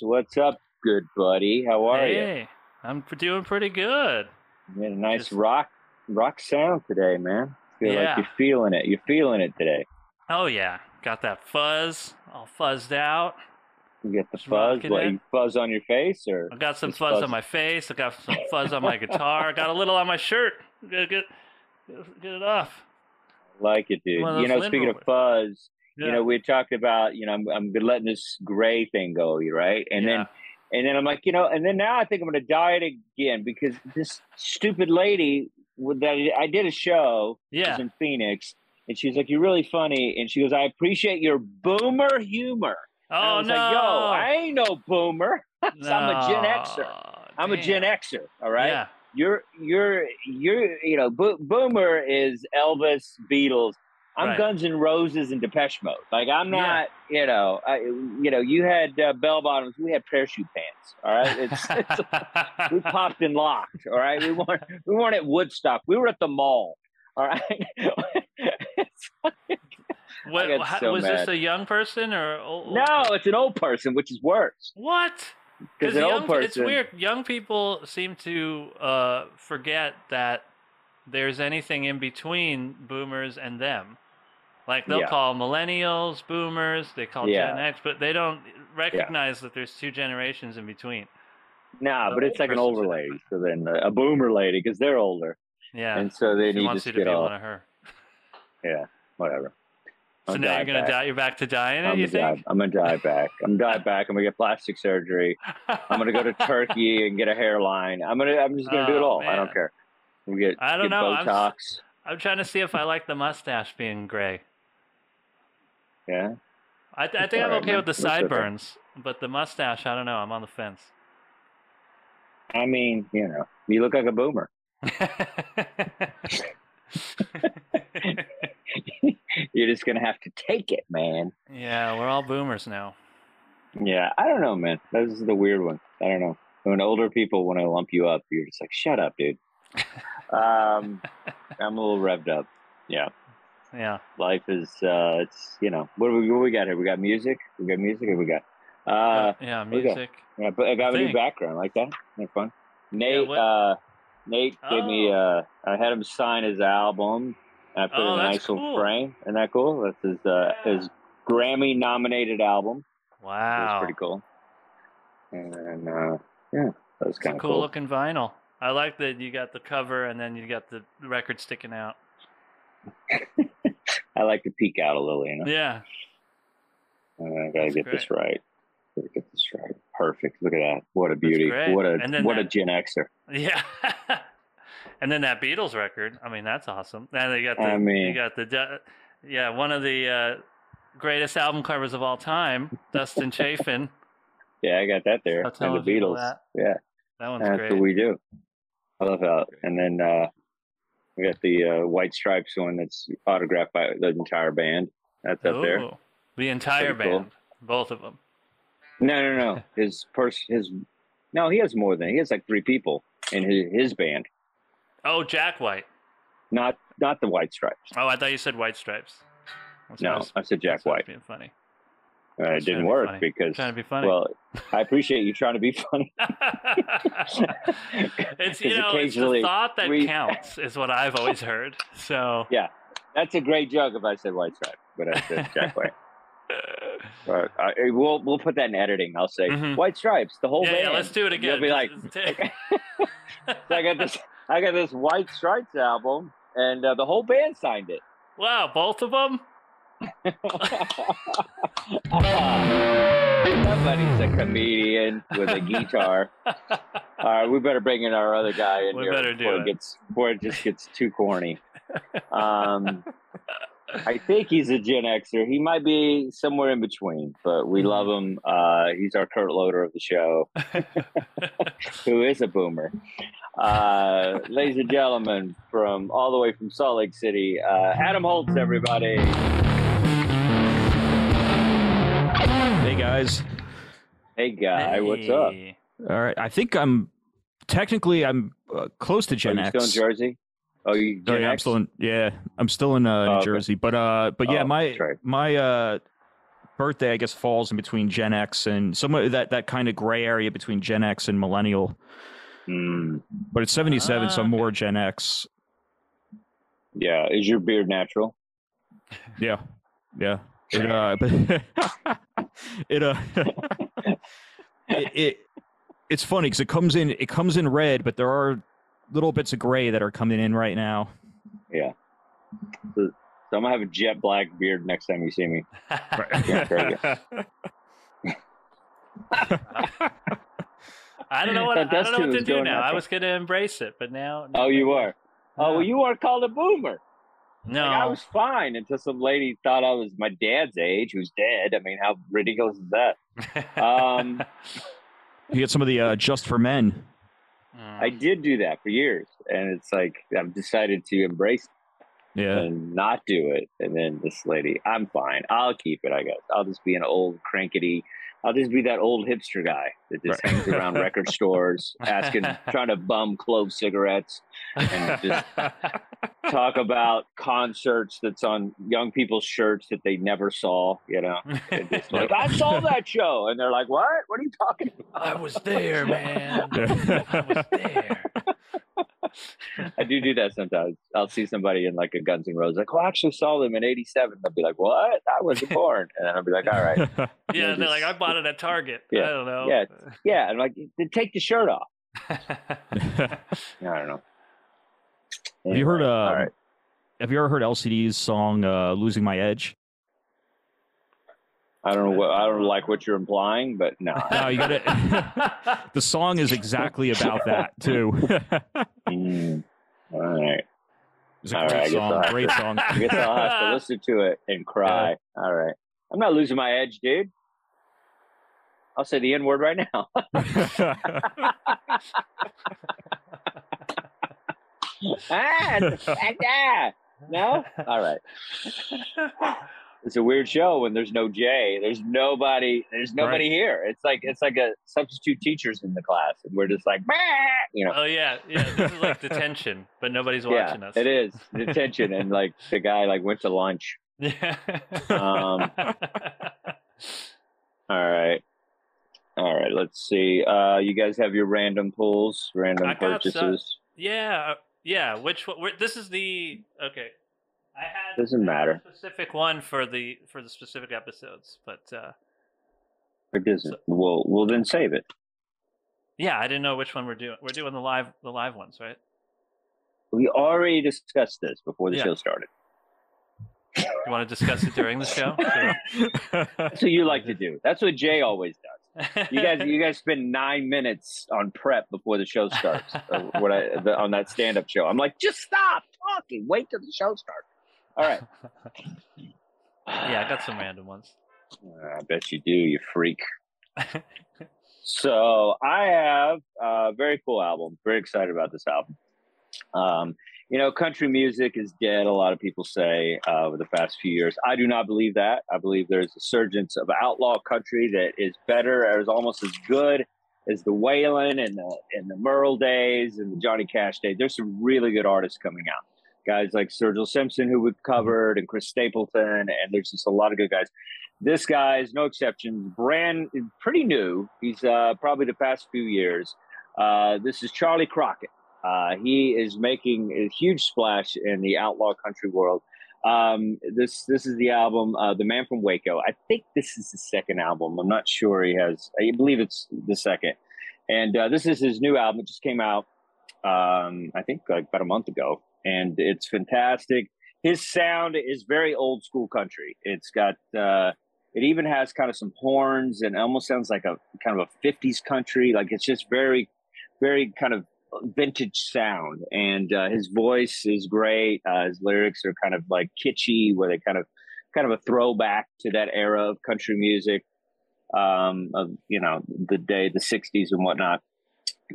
What's up, good buddy? How are you? Hey, I'm doing pretty good. You had a nice Just- rock rock sound today, man. Feel Yeah. like you're feeling it. You're feeling it today. Oh yeah, got that fuzz all fuzzed out. You get the Just fuzz. What you fuzz on your face, or I got some fuzz, fuzz. on my face. I got some fuzz on my guitar. I got a little on my shirt. Get get get it off. like it, dude? You know, speaking of fuzz, Yeah. you know, we talked about, you know, I'm, I'm letting this gray thing go, right? And Yeah. then And then I'm like, you know, and then now I think I'm going to diet again because this stupid lady that I did a show yeah, in Phoenix, and she's like, "You're really funny," and she goes, "I appreciate your boomer humor." And I Oh was no! like, "Yo, I ain't no boomer. I'm a Gen Xer. I'm a Gen. Xer. All right. Yeah, You're you're you're you know, bo- boomer is Elvis, Beatles. I'm Right. Guns N' Roses and Depeche Mode. Like I'm Yeah. not, you know, I, you know, you had uh, bell bottoms, we had parachute pants. All right, it's, it's we popped and locked. All right, we weren't we weren't at Woodstock. We were at the mall. All right. Like- What, how- so was this a young person or old, old no, it's an old person, which is worse. What? Because young, old person, it's weird. Young people seem to uh, forget that there's anything in between boomers and them. Like they'll Yeah. call millennials boomers, they call Yeah. Gen X, but they don't recognize that there's two generations in between. Nah, the but it's like an older lady, so then a boomer lady because they're older, Yeah, and so they she need wants to you to be get off. one of her. Yeah, whatever. So I'm now you're gonna back. die. You're back to dying. I'm you gonna think? dive. I'm gonna dive back. I'm gonna dive back. I'm gonna get plastic surgery. I'm gonna go to Turkey and get a hairline. I'm gonna. I'm just gonna do it Oh, all. I don't man. care. Get. I don't get know. I'm. I'm trying to see if I like the mustache being gray. Yeah. I, I think I'm right, okay man. with the sideburns, but the mustache, I don't know. I'm on the fence. I mean, you know, you look like a boomer. You're just gonna have to take it, man. yeah, we're all boomers now. Yeah, I don't know, man. This is the weird one. I don't know. When older people want to lump you up, you're just like, shut up, dude. um, I'm a little revved up. Yeah, Yeah. life is. uh It's you know what do we what do we got here? We got music. We got music. Or we got. Uh, yeah, music. yeah, but I got a new background like that. Isn't that fun? Nate. what- uh Nate gave me. Oh. uh I had him sign his album. And I put Oh, in a that's nice little cool. frame. Isn't that cool? That's his uh, his Grammy nominated album. It was Wow. pretty cool. And uh, yeah, that was kind of cool, cool. looking vinyl. I like that you got the cover and then you got the record sticking out. I like to peek out a little, you know. Yeah. Uh, I gotta That's get this right. Gotta get this right. Perfect. Look at that. What a beauty. What a And then what a Gen Xer. Yeah. and then that Beatles record. I mean, that's awesome. And you got the I mean- you got the yeah, one of the uh, greatest album covers of all time, Dustin Chafin. Yeah, I got that there. I'll And the Beatles. that. Yeah, That one's that's great. what we do. I love that. And then uh, we got the uh, White Stripes one that's autographed by the entire band. That's up there. The entire Pretty cool. band, both of them. No, no, no. His pers his no, he has more than he has like three people in his, his band. Oh, Jack White. Not not the White Stripes. Oh, I thought you said White Stripes. That's what No, was- I said Jack that's what I was White. being funny. Uh, it didn't work funny. because Trying to be funny. well, I appreciate you trying to be funny. it's you know it's the thought that we- counts is what I've always heard. So Yeah, that's a great joke if I said White Stripe, but I said Jack White. But, uh, we'll we'll put that in editing. I'll say Mhm. White Stripes, the whole yeah, band. yeah, let's do it again. You'll be like, I got this. I got this White Stripes album, and uh, the whole band signed it. wow, both of them. Somebody's a comedian with a guitar. All right, we better bring in our other guy in We here better do before it. gets before it just gets too corny. Um, I think he's a Gen Xer. He might be somewhere in between, but we love him. Uh, he's our Kurt Loder of the show, who is a boomer. Uh, ladies and gentlemen, from all the way from Salt Lake City, uh, Adam Holtz, everybody. Hey guys. Hey, guy, what's up? All right. I think I'm technically I'm uh, close to Gen Are you X. still in Jersey? Oh, you Oh, Gen yeah, I'm X? still in. Yeah, I'm still in uh, New Oh, okay. Jersey. But uh, but yeah, Oh, my right. my uh birthday I guess falls in between Gen X and somewhere that that kind of gray area between Gen X and Millennial. Mm, But it's 77, so Ah, I'm more Gen X. yeah. Is your beard natural? Yeah, yeah. It uh, but it uh, it, it it's funny because it comes in it comes in red, but there are little bits of gray that are coming in right now. Yeah. So, so I'm gonna have a jet black beard next time you see me. Yeah, I don't know what I don't know what to do going now. I was going to embrace it, but now. Oh, you are. Oh, well, you are called a boomer. No. Like, I was fine until some lady thought I was my dad's age, who's dead. I mean, how ridiculous is that? Um, You get some of the uh, just for men. Mm. I did do that for years, and it's like I've decided to embrace Yeah. and not do it. And then this lady, I'm fine. I'll keep it. I guess I'll just be an old crankety. I'll just be that old hipster guy that just Right. hangs around record stores, asking, trying to bum clove cigarettes, and just talk about concerts that's on young people's shirts that they never saw. You know, just like I saw that show, and they're like, "What? What are you talking about?" I was there, man. I was there. I do do that sometimes. I'll see somebody in like a Guns N' Roses, like, "Oh, I actually saw them in '87." They'll be like, "What? I wasn't born," and I'll be like, "All right, Yeah, Yeah, they're like, I bought it at Target. Yeah, I don't know. yeah, yeah." And like, "Then take the shirt off. have I don't know. Have you heard? Uh, all right. Have you ever heard LCD's song uh, "Losing My Edge"? I don't know what I don't like what you're implying, but no. No, you got to. the song is exactly about that too. Mm, all right. it's a All great right, I guess I'll song. Great to- song. I guess I'll have to listen to it and cry. All right. I'm not losing my edge, dude. I'll say the N word right now. ah, ah, no? All right. It's a weird show when there's no Jay. There's nobody. There's nobody Right. here. It's like it's like a substitute teachers in the class, and we're just like, "Bah," you know. Oh yeah, yeah. This is like detention, but nobody's watching yeah, us. it is detention, and like the guy like went to lunch. Yeah. Um, All right. All right. Let's see. Uh, you guys have your random pulls, random I some. purchases. yeah, uh, yeah. Which one? This is the okay. I had Doesn't matter. a specific one for the for the specific episodes, but uh, It doesn't. We'll we'll then save it. yeah, I didn't know which one we're doing. We're doing the live the live ones, right? We already discussed this before the Yeah. show started. You want to discuss it during the show? Sure. That's what you like to do. That's what Jay always does. You guys, you guys spend nine minutes on prep before the show starts. what I the, on that stand-up show? I'm like, just stop talking. Wait till the show starts. All right. yeah, I got some random ones. I bet you do, you freak. So I have a very cool album. Very excited about this album. Um, you know, country music is dead. A lot of people say uh, over the past few years. I do not believe that. I believe there's a surgence of outlaw country that is better, or is almost as good as the Waylon and the and the Merle days and the Johnny Cash days. There's some really good artists coming out. Guys like Sturgill Simpson, who we've covered, and Chris Stapleton, and there's just a lot of good guys. This guy is no exception. Brand pretty new. He's uh, probably the past few years. Uh, this is Charley Crockett. Uh, he is making a huge splash in the outlaw country world. Um, this this is the album, uh, "The Man from Waco." I think this is the second album. I'm not sure. He has. I believe it's the second. And uh, this is his new album. It just came out. Um, I think like about a month ago, and it's fantastic. His sound is very old school country. It's got. Uh, it even has kind of some horns and almost sounds like a kind of a 50s country. Like it's just very, very kind of vintage sound, and uh, his voice is great. Uh, his lyrics are kind of like kitschy, where they kind of kind of a throwback to that era of country music, um, of you know the day the '60s and whatnot.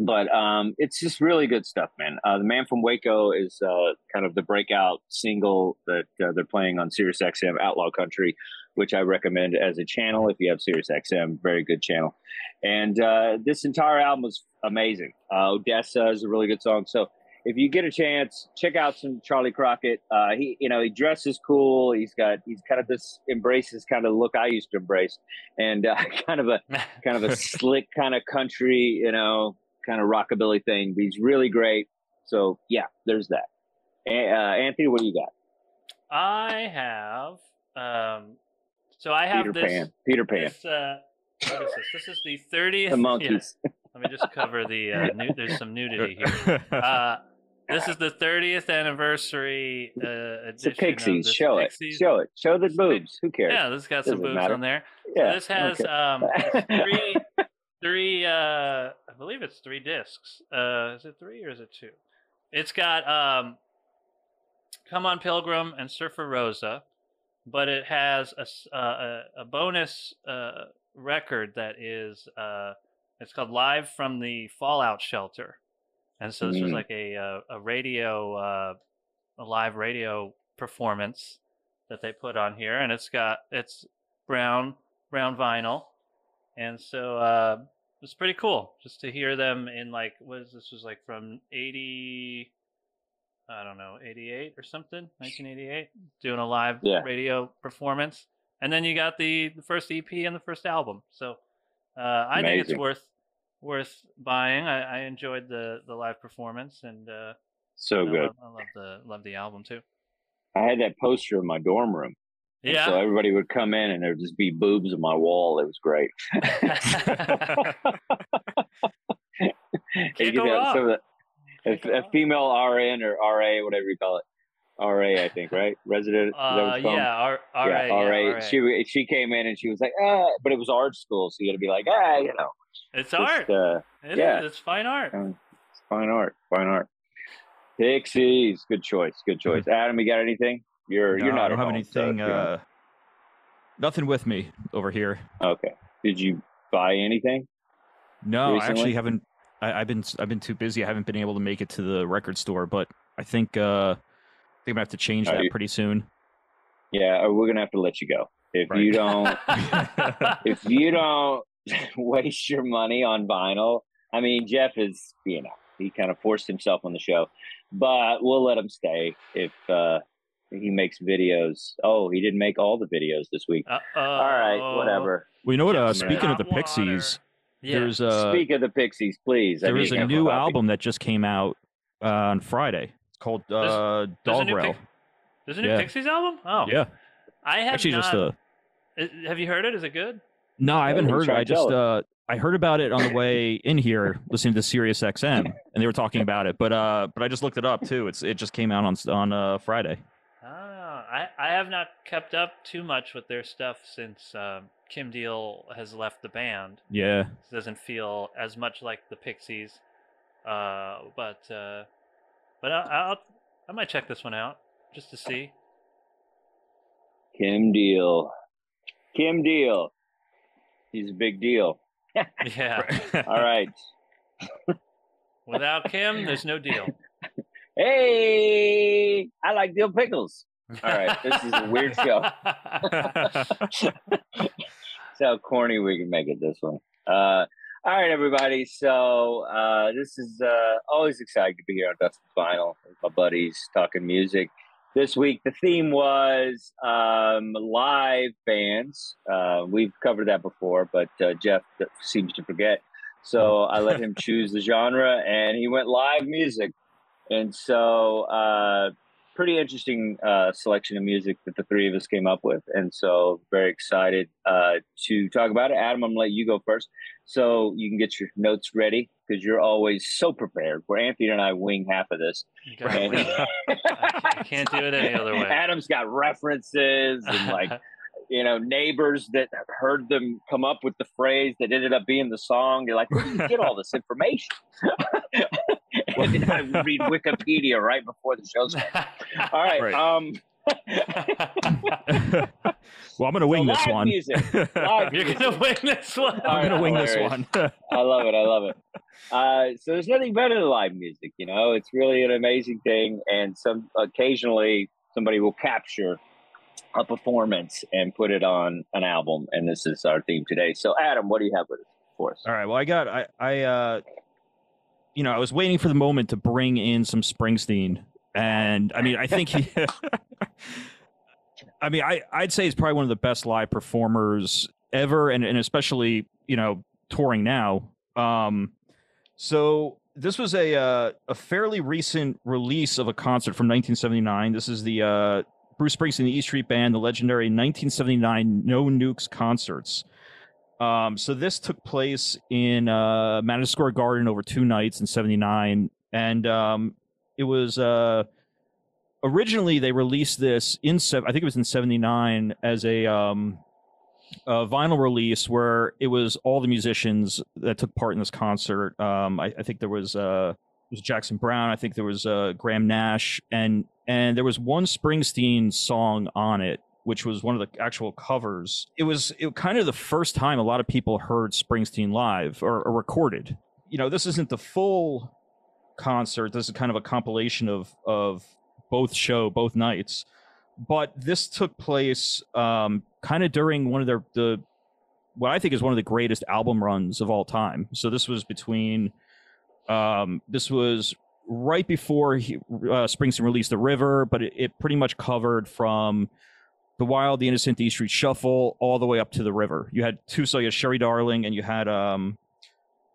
But um, it's just really good stuff, man. Uh, the Man from Waco is uh, kind of the breakout single that uh, they're playing on Sirius XM Outlaw Country which I recommend as a channel if you have Sirius XM, very good channel. And uh, this entire album is amazing. Uh, Odessa is a really good song. So if you get a chance, check out some Charley Crockett. Uh, he, you know, he dresses cool. He's got, he's kind of this embraces kind of look I used to embrace, and uh, kind of a, kind of a slick kind of country, you know, kind of rockabilly thing. He's really great. So yeah, there's that. Uh, Anthony, what do you got? I have um, so I have Peter this. Pan. Peter Pan. This, uh, what is this? This is the thirtieth. the monkeys. Yeah, let me just cover the. Uh, nu- there's some nudity here. Uh, this is the 30th anniversary uh, It's a edition. of Pixies. this Show it. Show it. Show the It's a big- boobs. Who cares? Yeah, this got some Doesn't boobs matter. on there. Yeah, this has okay. um three three uh I believe it's three discs. Uh is it three or is it two? It's got um Come on Pilgrim and Surfer Rosa, but it has a uh, a, a bonus uh record that is uh it's called Live from the Fallout Shelter. And so this was Mm. like a uh, a radio uh a live radio performance that they put on here and it's got it's brown brown vinyl and so uh was pretty cool just to hear them in like what is this was like from 80 i don't know 88 or something 1988 doing a live Yeah. radio performance and then you got the, the first ep and the first album so uh i think it's worth worth buying i, I enjoyed the the live performance and uh So I good. love, I love the love the album too I had that poster in my dorm room. And yeah So everybody would come in and there'd just be boobs on my wall. It was great. Can't you go wrong. some of the- a, a female RN or RA, whatever you call it. RA, I think, right? Resident. Uh, yeah, R- RA, yeah, RA. RA. She she came in and she was like, ah, but it was art school, so you got to be like, ah, you know, it's just, art. uh, It yeah. is. It's fine art. uh, it's fine art, fine art. Pixies, good choice, good choice. Adam, you got anything? You're No, you're not I don't have home, anything. don't- Uh, nothing with me over here. okay. Did you buy anything? No, I actually haven't. I, I've been I've been too busy. I haven't been able to make it to the record store, but I think uh, I think I'm gonna have to change Are that you- pretty soon. Yeah, we're gonna have to let you go if Right. you don't. if you don't waste your money on vinyl, I mean, Jeff is, you know, he kind of forced himself on the show, but we'll let him stay if uh, he makes videos. Oh, he didn't make all the videos this week. Uh-oh. All right, whatever. well, you know what? Uh, speaking of the. Pixies, Yeah. there's uh, Speak of the Pixies, please. I there need is a new copy. album that just came out uh, on Friday. It's called uh, There's a Dog new Rail. Pic- There's a new Yeah. Pixies album? Oh. Yeah, I have actually, not. just uh, Have you heard it? Is it good? no, I haven't heard. it. I just uh, I heard about it on the way in here, listening to Sirius XM, and they were talking about it. But uh, but I just looked it up too. It's it just came out on on uh, Friday. Ah, I, I have not kept up too much with their stuff since um, Kim Deal has left the band. Yeah, It doesn't feel as much like the Pixies. Uh, but uh, but I, I'll I might check this one out just to see. Kim Deal. Kim Deal. He's a big deal. Yeah. All right. Without Kim, there's no deal. Hey, I like dill pickles. All right, this is a weird show. See how corny we can make it this one. Uh, all right, everybody. So uh, this is uh, always exciting to be here on Dustin's Vinyl with my buddies talking music. This week, the theme was um, live bands. Uh, we've covered that before, but uh, Jeff seems to forget. So I let him choose the genre, and he went live music. And so uh, pretty interesting uh, selection of music that the three of us came up with, and so very excited uh, to talk about it. Adam, I'm gonna let you go first, so you can get your notes ready because you're always so prepared. Where Anthony and I wing half of this. I can't do it any other way. Adam's got references and like you know, neighbors that heard them come up with the phrase that ended up being the song. You're like, where do you get all this information? and then I read Wikipedia right before the show starts. All right. right. Um, well, I'm going to wing so this one. Music. You're going to wing this one. I'm going to wing this one. I love it. I love it. Uh, so there's nothing better than live music. You know, it's really an amazing thing, and some occasionally somebody will capture a performance and put it on an album. And this is our theme today. So, Adam, what do you have with us for us? All right. Well, I got I I uh, you know I was waiting for the moment to bring in some Springsteen, and I mean I think he. I mean, I I'd say he's probably one of the best live performers ever, and and especially you know touring now. Um, so this was a uh, a fairly recent release of a concert from 1979. This is the uh, Bruce Springsteen, the E Street Band, the legendary 1979 No Nukes concerts. Um, so this took place in uh, Madison Square Garden over two nights in '79, and um, it was uh, originally they released this in I think it was in '79 as a, um, a, vinyl release where it was all the musicians that took part in this concert. Um, I, I, think there was uh, was Jackson Browne, I think there was uh, Graham Nash, and and there was one Springsteen song on it, which was one of the actual covers. It was it kind of the first time a lot of people heard Springsteen live or, or recorded. You know, this isn't the full concert. This is kind of a compilation of of both show, both nights. But this took place um, kind of during one of their the what I think is one of the greatest album runs of all time. So this was between um, this was right before he, uh, Springsteen released The River, but it, it, pretty much covered from The Wild, The Innocent, The Street Shuffle, all the way up to The River. You had two, so you had Sherry Darling and you had um,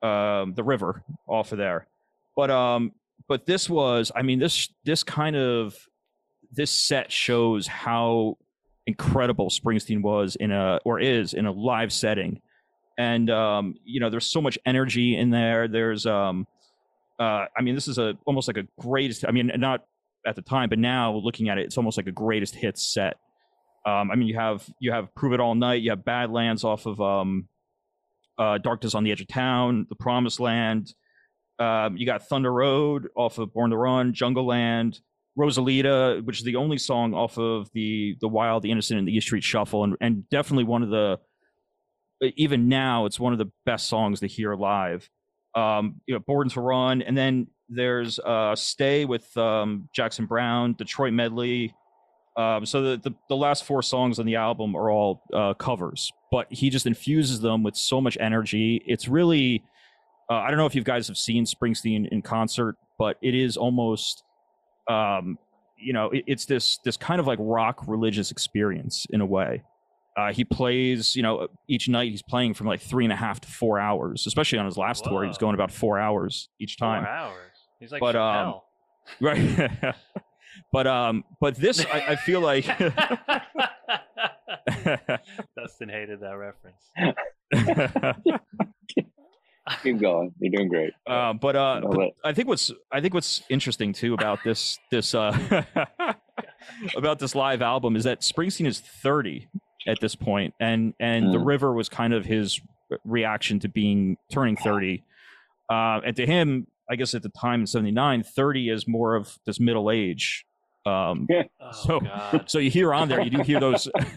uh, The River off of there. But um, but this was, I mean, this this kind of this set shows how incredible Springsteen was in a or is in a live setting. And um, you know, there's so much energy in there. There's um, uh, I mean, this is a almost like a greatest. I mean, not at the time, but now looking at it, it's almost like a greatest hits set. Um, I mean, you have you have Prove It All Night, you have Badlands off of um, uh, Darkness on the Edge of Town, The Promised Land. Um, you got Thunder Road off of Born to Run, Jungle Land, Rosalita, which is the only song off of the the Wild, the Innocent, and the East Street Shuffle, and and definitely one of the even now it's one of the best songs to hear live um, you know, Born to Run, and then there's uh, Stay with um, Jackson Browne, Detroit Medley. Um, so the, the, the last four songs on the album are all uh, covers, but he just infuses them with so much energy. It's really, uh, I don't know if you guys have seen Springsteen in concert, but it is almost, um, you know, it, it's this this kind of like rock religious experience in a way. Uh, he plays, you know, each night he's playing from like three and a half to four hours. Especially on his last Whoa. tour, he was going about four hours each time. Four hours. He's like but, um, right. but um, but this I, I feel like Dustin hated that reference. Keep going. You're doing great. Uh, but uh, but I think what's I think what's interesting too about this this uh about this live album is that Springsteen is 30 at this point, and and mm. the river was kind of his reaction to being turning thirty, uh, and to him, I guess at the time in '79, thirty is more of this middle age. Um, oh, so God. so you hear on there, you do hear those,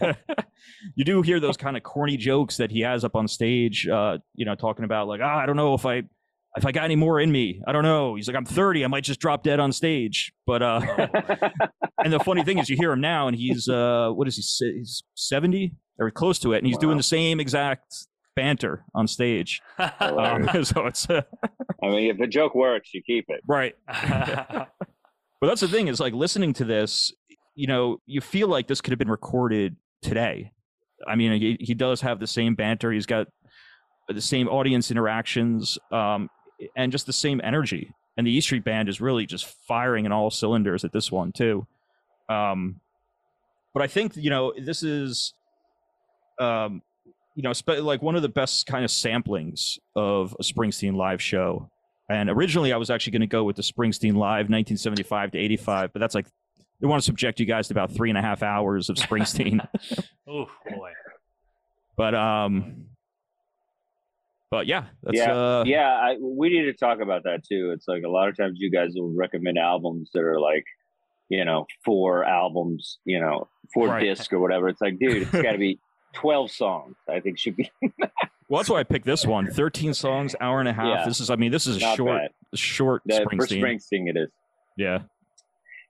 you do hear those kind of corny jokes that he has up on stage. Uh, you know, talking about like, ah, I don't know if I if I got any more in me, I don't know. He's like, I'm 30. I might just drop dead on stage. But uh, and the funny thing is, you hear him now, and he's uh, what is he? He's 70 or close to it, and he's wow. doing the same exact banter on stage. Um, so it's uh, I mean, if a joke works, you keep it. right. But that's the thing is like listening to this, you know, you feel like this could have been recorded today. I mean, he, he does have the same banter. He's got the same audience interactions, um, and just the same energy. And the E Street Band is really just firing in all cylinders at this one too. Um, but I think you know this is, um, you know, spe- like one of the best kind of samplings of a Springsteen live show. And originally, I was actually going to go with the Springsteen live 1975 to 85, but that's like they want to subject you guys to about three and a half hours of Springsteen. oh boy. but um, but yeah, that's yeah, uh, yeah. I, we need to talk about that too. It's like a lot of times you guys will recommend albums that are like, you know, four albums, you know, four Right. discs or whatever. It's like, dude, it's got to be twelve songs. I think should be Well, that's why I picked this one. 13 songs, hour and a half. Yeah. This is, I mean, this is a not short, bad. short That, for Springsteen. Springsteen, it is. Yeah.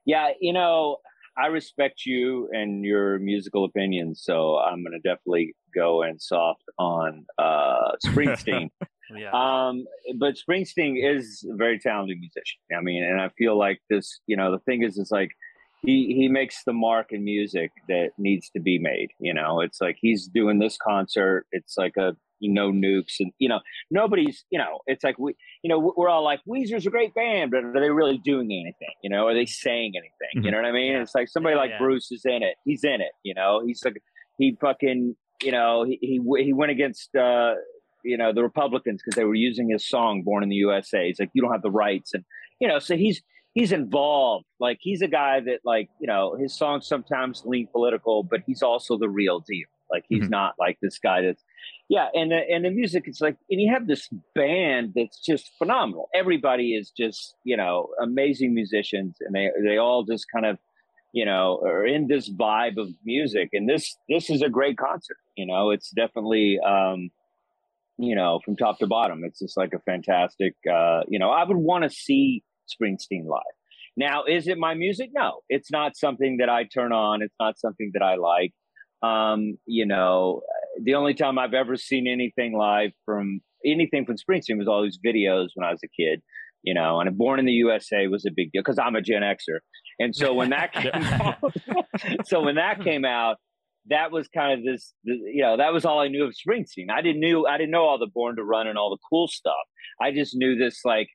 Yeah, you know, I respect you and your musical opinions, so I'm going to definitely go and soft on uh, Springsteen. Yeah. um, but Springsteen is a very talented musician. I mean, and I feel like this, you know, the thing is, is like he he makes the mark in music that needs to be made. You know, it's like he's doing this concert. It's like a you know nukes and you know nobody's you know it's like we you know we're all like Weezer's a great band, but are they really doing anything? You know, are they saying anything? You know what I mean? Yeah. It's like somebody Yeah, like yeah. Bruce is in it. He's in it. You know, he's like he fucking you know he he, he went against. uh you know the Republicans because they were using his song "Born in the USA." He's like, you don't have the rights, and you know, so he's he's involved. Like he's a guy that like you know his songs sometimes lean political, but he's also the real deal. Like he's Mhm. not like this guy that's yeah. And the, and the music, it's like, and you have this band that's just phenomenal. Everybody is just you know amazing musicians, and they they all just kind of you know are in this vibe of music. And this this is a great concert. You know, it's definitely. um you know, from top to bottom. It's just like a fantastic, uh, you know, I would want to see Springsteen live. Now, is it my music? No, it's not something that I turn on. It's not something that I like. Um, you know, the only time I've ever seen anything live from anything from Springsteen was all these videos when I was a kid, you know, and Born in the USA was a big deal because I'm a Gen Xer. And so when that came out, so when that came out, that was kind of this, you know, that was all I knew of Springsteen. I didn't knew, I didn't know all the Born to Run and all the cool stuff. I just knew this like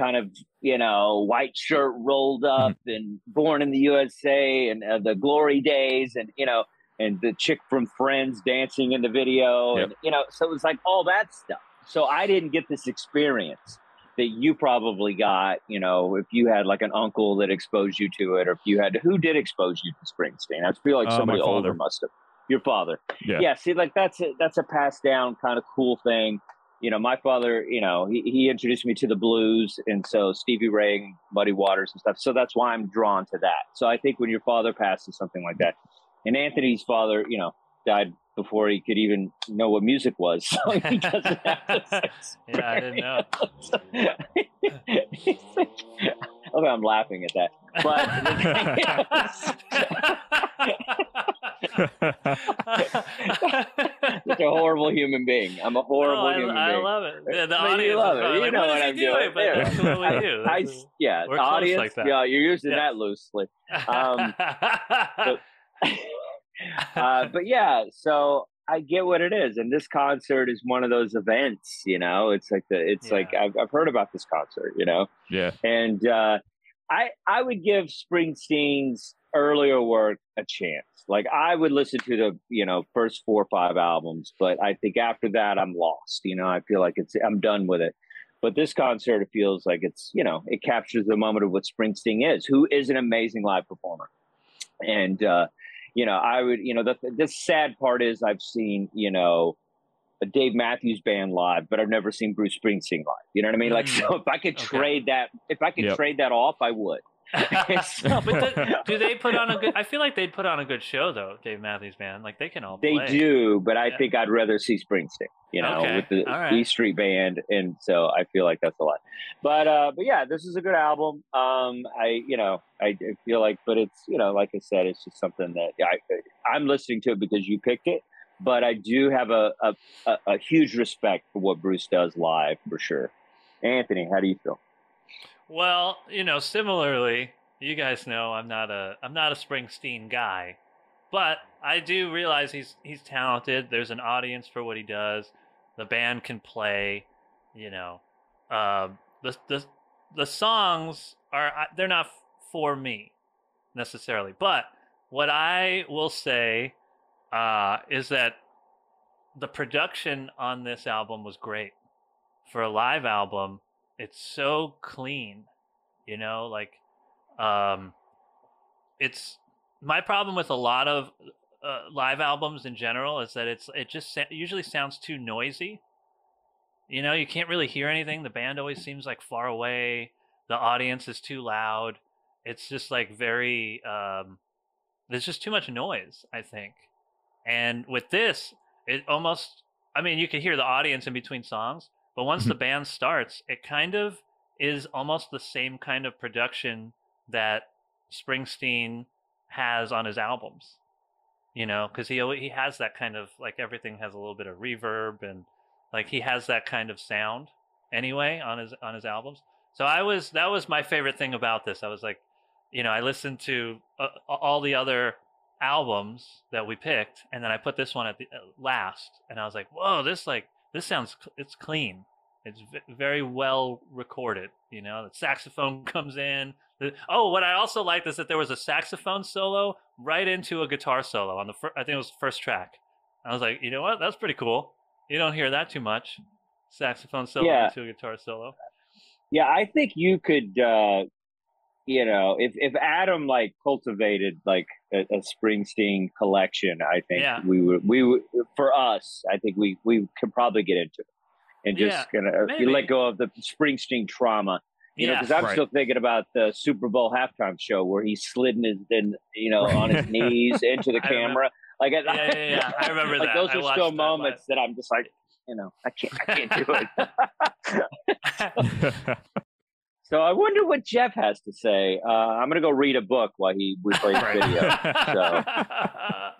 kind of, you know, white shirt rolled up and Born in the USA and uh, the Glory Days and you know, and the chick from Friends dancing in the video and you know, so it was like all that stuff. So I didn't get this experience that you probably got, you know, if you had like an uncle that exposed you to it, or if you had who did expose you to Springsteen? I feel like Uh, somebody older must have. Your father, Yeah. yeah. See, like that's a that's a passed down kind of cool thing. You know, my father, you know, he, he introduced me to the blues, and so Stevie Ray, and Muddy Waters, and stuff. So that's why I'm drawn to that. So I think when your father passes something like that, and Anthony's father, you know, died before he could even know what music was, so he doesn't have Yeah, I didn't know. Okay, I'm laughing at that. Such a horrible human being. I'm a horrible No, I, human I being. I love it. The, the But audience you love it. You like, know what what is he I'm doing? doing. But Yeah. that's what we do. I, That's- yeah, We're close audience. like that. Yeah, you're using Yeah. that loosely. Um, uh, but yeah, so I get what it is, and this concert is one of those events. You know, it's like the it's like I've I've heard about this concert. You know, yeah. and uh, I I would give Springsteen's earlier work a chance. Like I would listen to the you know first four or five albums, but I think after that I'm lost. You know, I feel like it's I'm done with it. But this concert, it feels like it's you know it captures the moment of what Springsteen is, who is an amazing live performer, and uh, you know I would you know the the sad part is I've seen you know a Dave Matthews Band live, but I've never seen Bruce Springsteen live. You know what I mean? Like, Mm. so if I could Okay. trade that, if I could Yep. trade that off, I would. but the, do they put on a good? I feel like they'd put on a good show though. Dave Matthews Band, like they can all They play. do, but I Yeah. think I'd rather see Springsteen. You know, Okay. with the All right. E Street Band, and so I feel like that's a lot. But uh, but yeah, this is a good album. Um, I you know I, I feel like, but it's you know like I said, it's just something that I I'm listening to it because you picked it. but I do have a, a, a, a huge respect for what Bruce does live for sure. Anthony, how do you feel? Well, you know, similarly, you guys know I'm not a I'm not a Springsteen guy, but I do realize he's he's talented. There's an audience for what he does. The band can play, you know. Uh, the the the songs are they're not for me necessarily, but what I will say uh, is that the production on this album was great for a live album. It's so clean, you know, like um, it's my problem with a lot of uh, live albums in general is that it's it just sa- usually sounds too noisy. You know, you can't really hear anything. The band always seems like far away. The audience is too loud. It's just like very um, there's just too much noise, I think. And with this, it almost I mean, you can hear the audience in between songs, but once the band starts, it kind of is almost the same kind of production that Springsteen has on his albums. You know, because he he has that kind of like everything has a little bit of reverb and like he has that kind of sound anyway on his on his albums. So I was that was my favorite thing about this. I was like, you know, I listened to uh, all the other albums that we picked, and then I put this one at the uh, last, and I was like, whoa, this like this sounds it's clean. It's v- very well recorded. You know, the saxophone comes in, Oh, what I also liked is that there was a saxophone solo right into a guitar solo on the fir- I think it was the first track. I was like, you know what? That's pretty cool. You don't hear that too much. Saxophone solo yeah. into a guitar solo. Yeah, I think you could uh you know, if if Adam like cultivated like a, a Springsteen collection, I think yeah. we would we would for us, I think we we could probably get into it and just yeah, gonna uh, you let go of the Springsteen trauma you yeah, know, because I'm right. still thinking about the Super Bowl halftime show where he slid in, his, in you know, on his knees into the camera. Like, yeah, yeah, yeah, I remember like that. Those are still moments that I'm just like, you know, I can't, I can't do it. so I wonder what Jeff has to say. Uh, I'm gonna go read a book while he we play video. So.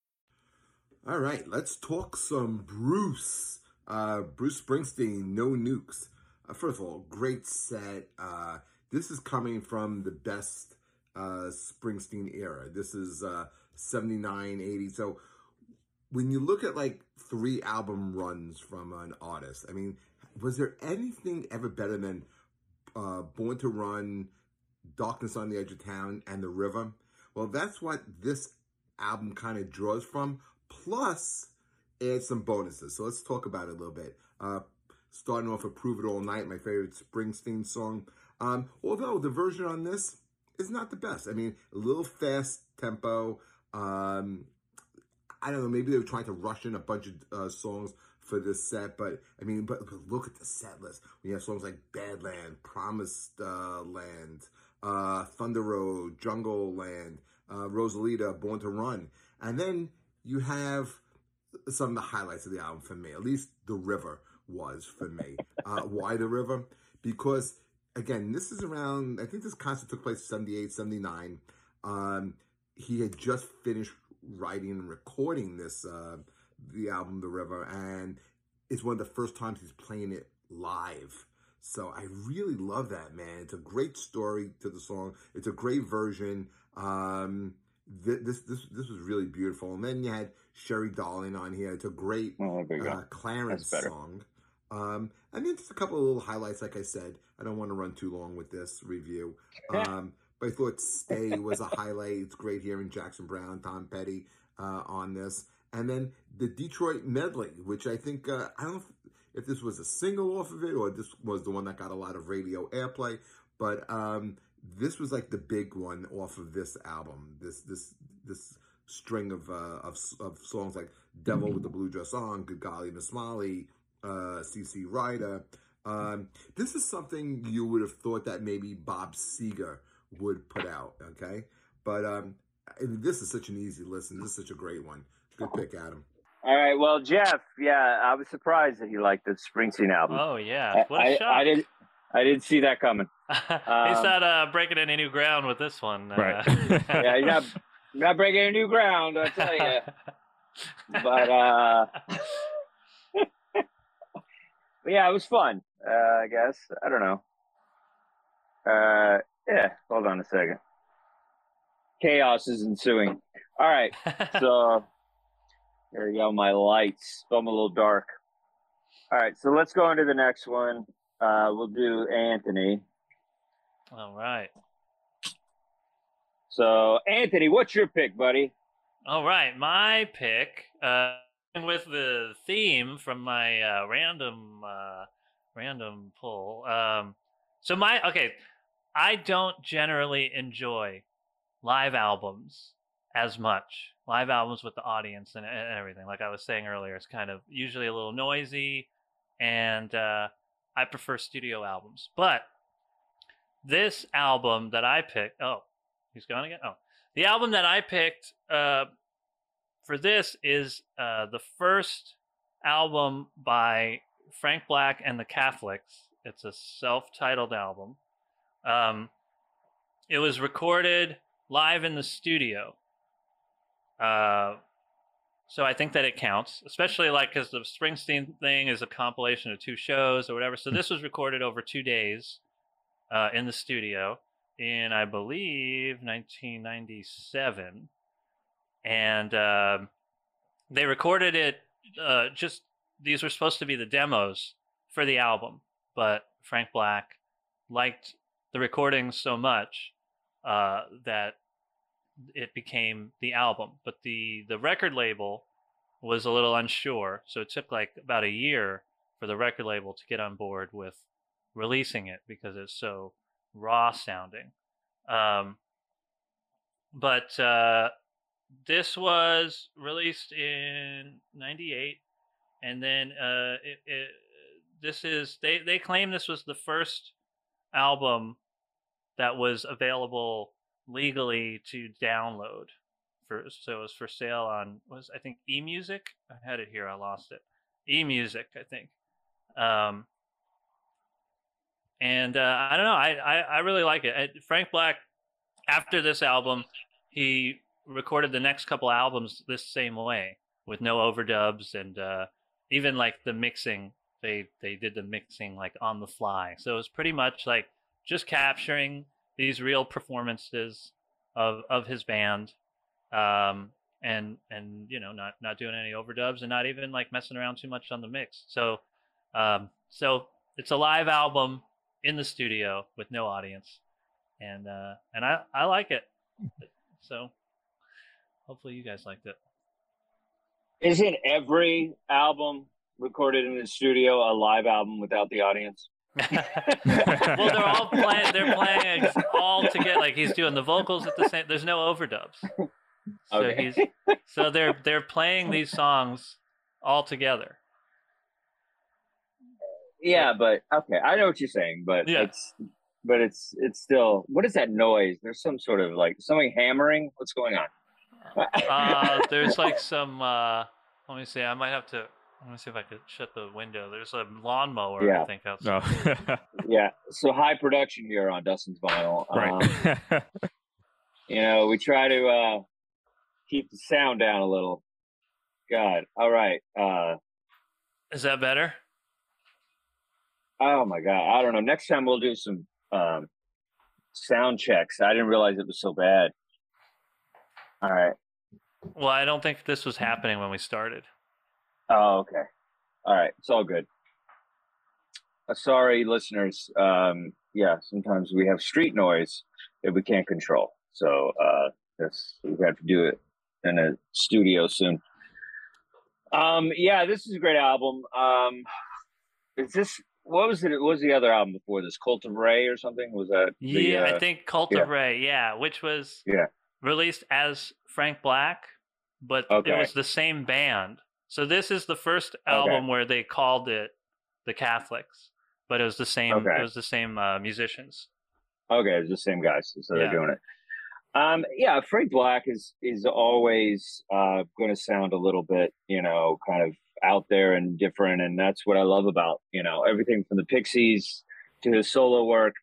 All right, let's talk some Bruce. Uh, Bruce Springsteen, No Nukes. Uh, first of all, great set. Uh, this is coming from the best uh, Springsteen era. This is uh, 79, 80. So when you look at like three album runs from an artist, I mean, was there anything ever better than uh, Born to Run, Darkness on the Edge of Town, and The River? Well, that's what this album kind of draws from plus add some bonuses. So let's talk about it a little bit. Uh, starting off with Prove It All Night, my favorite Springsteen song. Um, although the version on this is not the best. I mean, a little fast tempo. Um, I don't know, maybe they were trying to rush in a bunch of uh, songs for this set, but I mean, but, but, look at the set list. We have songs like Badland, Promised uh, Land, uh, Thunder Road, Jungle Land, uh, Rosalita, Born to Run. And then you have some of the highlights of the album for me. At least the river was for me. Uh, why the river? Because again, this is around. I think this concert took place 78, 79. Um, he had just finished writing and recording this uh, the album The River, and it's one of the first times he's playing it live. So I really love that man. It's a great story to the song. It's a great version. Um, this this this was really beautiful. And then you had Sherry Darling on here. It's a great oh, uh, Clarence song. Um, and then just a couple of little highlights. Like I said, I don't want to run too long with this review. Um, but I thought "Stay" was a highlight. It's great hearing Jackson Browne, Tom Petty uh, on this, and then the Detroit medley, which I think uh, I don't if this was a single off of it or this was the one that got a lot of radio airplay. But um, this was like the big one off of this album. This this this string of uh, of of songs like "Devil with the Blue Dress On," "Good Golly Miss Molly," uh, "CC Rider." Um, this is something you would have thought that maybe Bob Seger would put out. Okay, but um, this is such an easy listen. This is such a great one. Good pick, Adam. All right. Well, Jeff, yeah, I was surprised that you liked the Springsteen album. Oh yeah, what a I, shock! I, I didn't. I didn't see that coming. he's Um, not uh, breaking any new ground with this one. uh, Right. Yeah, you're not, you're not breaking any new ground, I tell you. But uh, yeah, it was fun. Uh, I guess I don't know. Uh, yeah. Hold on a second. Chaos is ensuing. All right. So there you go. My lights. I'm a little dark. All right. So let's go into the next one. Uh, we'll do Anthony. All right. So Anthony, what's your pick, buddy? All right, my pick, uh, with the theme from my uh, random uh, random pull. Um, so my okay, I don't generally enjoy live albums as much. Live albums with the audience and, and everything. Like I was saying earlier, it's kind of usually a little noisy, and uh, I prefer studio albums. But this album that I picked, oh, he's gone again. Oh, the album that I picked uh, for this is uh, the first album by Frank Black and the Catholics. It's a self-titled album. Um, it was recorded live in the studio. Uh, so I think that it counts, especially like because the Springsteen thing is a compilation of two shows or whatever. So this was recorded over two days uh, in the studio in, I believe, 1997, and um they recorded it. Uh, just these were supposed to be the demos for the album, but Frank Black liked the recordings so much uh, that it became the album. But the the record label was a little unsure, so it took like about a year for the record label to get on board with releasing it because it's so raw sounding. Um, but uh, this was released in '98, and then uh, it, it, this is they they claim this was the first album that was available legally to download. For so it was for sale on was I think eMusic. I had it here. I lost it. eMusic, I think. Um, and uh, I don't know. I, I, I really like it. Uh, Frank Black, after this album, he recorded the next couple albums this same way with no overdubs and uh, even like the mixing. They they did the mixing like on the fly. So it was pretty much like just capturing these real performances of of his band, um, and and you know not not doing any overdubs and not even like messing around too much on the mix. So um, so it's a live album in the studio with no audience, and uh, and I I like it. So hopefully you guys liked it. Isn't every album recorded in the studio a live album without the audience? well, they're all playing. They're playing all together. Like he's doing the vocals at the same. There's no overdubs. So Okay. he's so they're they're playing these songs all together. Yeah, but okay, I know what you're saying, but Yeah. it's but it's it's still what is that noise? There's some sort of like something hammering. What's going on? Uh, there's like some. Uh, let me see. I might have to. Let me see if I could shut the window. There's a lawnmower. Yeah. I think outside. No. yeah, so high production here on Dustin's Vinyl. Um, right. you know, we try to uh keep the sound down a little. God, all right. Uh Is that better? Oh my god, I don't know. Next time we'll do some um sound checks. I didn't realize it was so bad. All right. Well, I don't think this was happening when we started. Oh, okay. All right. It's all good. Uh, sorry, listeners. Um, yeah, sometimes we have street noise that we can't control. So uh, that's we have to do it in a studio soon. Um, yeah, this is a great album. Um, is this what was it? What was the other album before this? Cult of Ray or something? Was that? the, Yeah, uh, I think Cult yeah. of Ray. Yeah, which was Yeah. released as Frank Black, but Okay. it was the same band. So this is the first Okay. album where they called it the Catholics, but it was the same. Okay. It was the same uh, musicians. Okay, it's the same guys, so they're doing it. Um, yeah, Frank Black is is always uh, going to sound a little bit, you know, kind of out there and different, and that's what I love about you know everything from the Pixies to his solo work.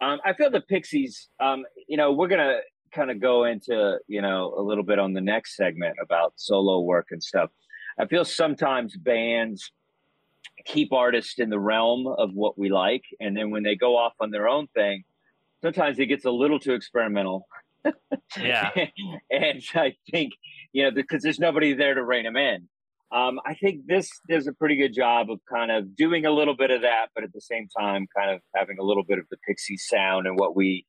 Um, I feel the Pixies. Um, you know, we're gonna kind of go into you know a little bit on the next segment about solo work and stuff. I feel sometimes bands keep artists in the realm of what we like, and then when they go off on their own thing, sometimes it gets a little too experimental. Yeah. and I think you know because there's nobody there to rein them in. Um, I think this does a pretty good job of kind of doing a little bit of that, but at the same time, kind of having a little bit of the Pixie sound and what we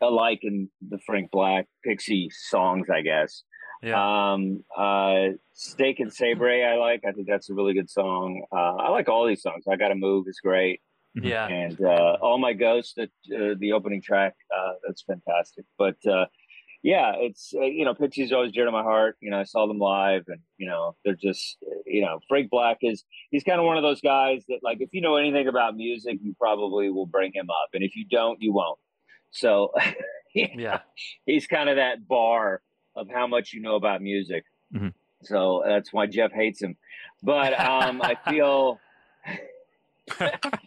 like in the Frank Black Pixie songs, I guess. Yeah. Um, uh, Steak and Sabre, I like. I think that's a really good song. Uh, I like all these songs. I Gotta Move is great. yeah. And uh, All My Ghosts, that uh, the opening track, uh, that's fantastic. But uh, yeah, it's, uh, you know, Pixie's always dear to my heart. You know, I saw them live and, you know, they're just, you know, Frank Black is, he's kind of one of those guys that, like, if you know anything about music, you probably will bring him up. And if you don't, you won't. So Yeah. he's kind of that bar of how much you know about music. Mhm. So that's why Jeff hates him. But um, I feel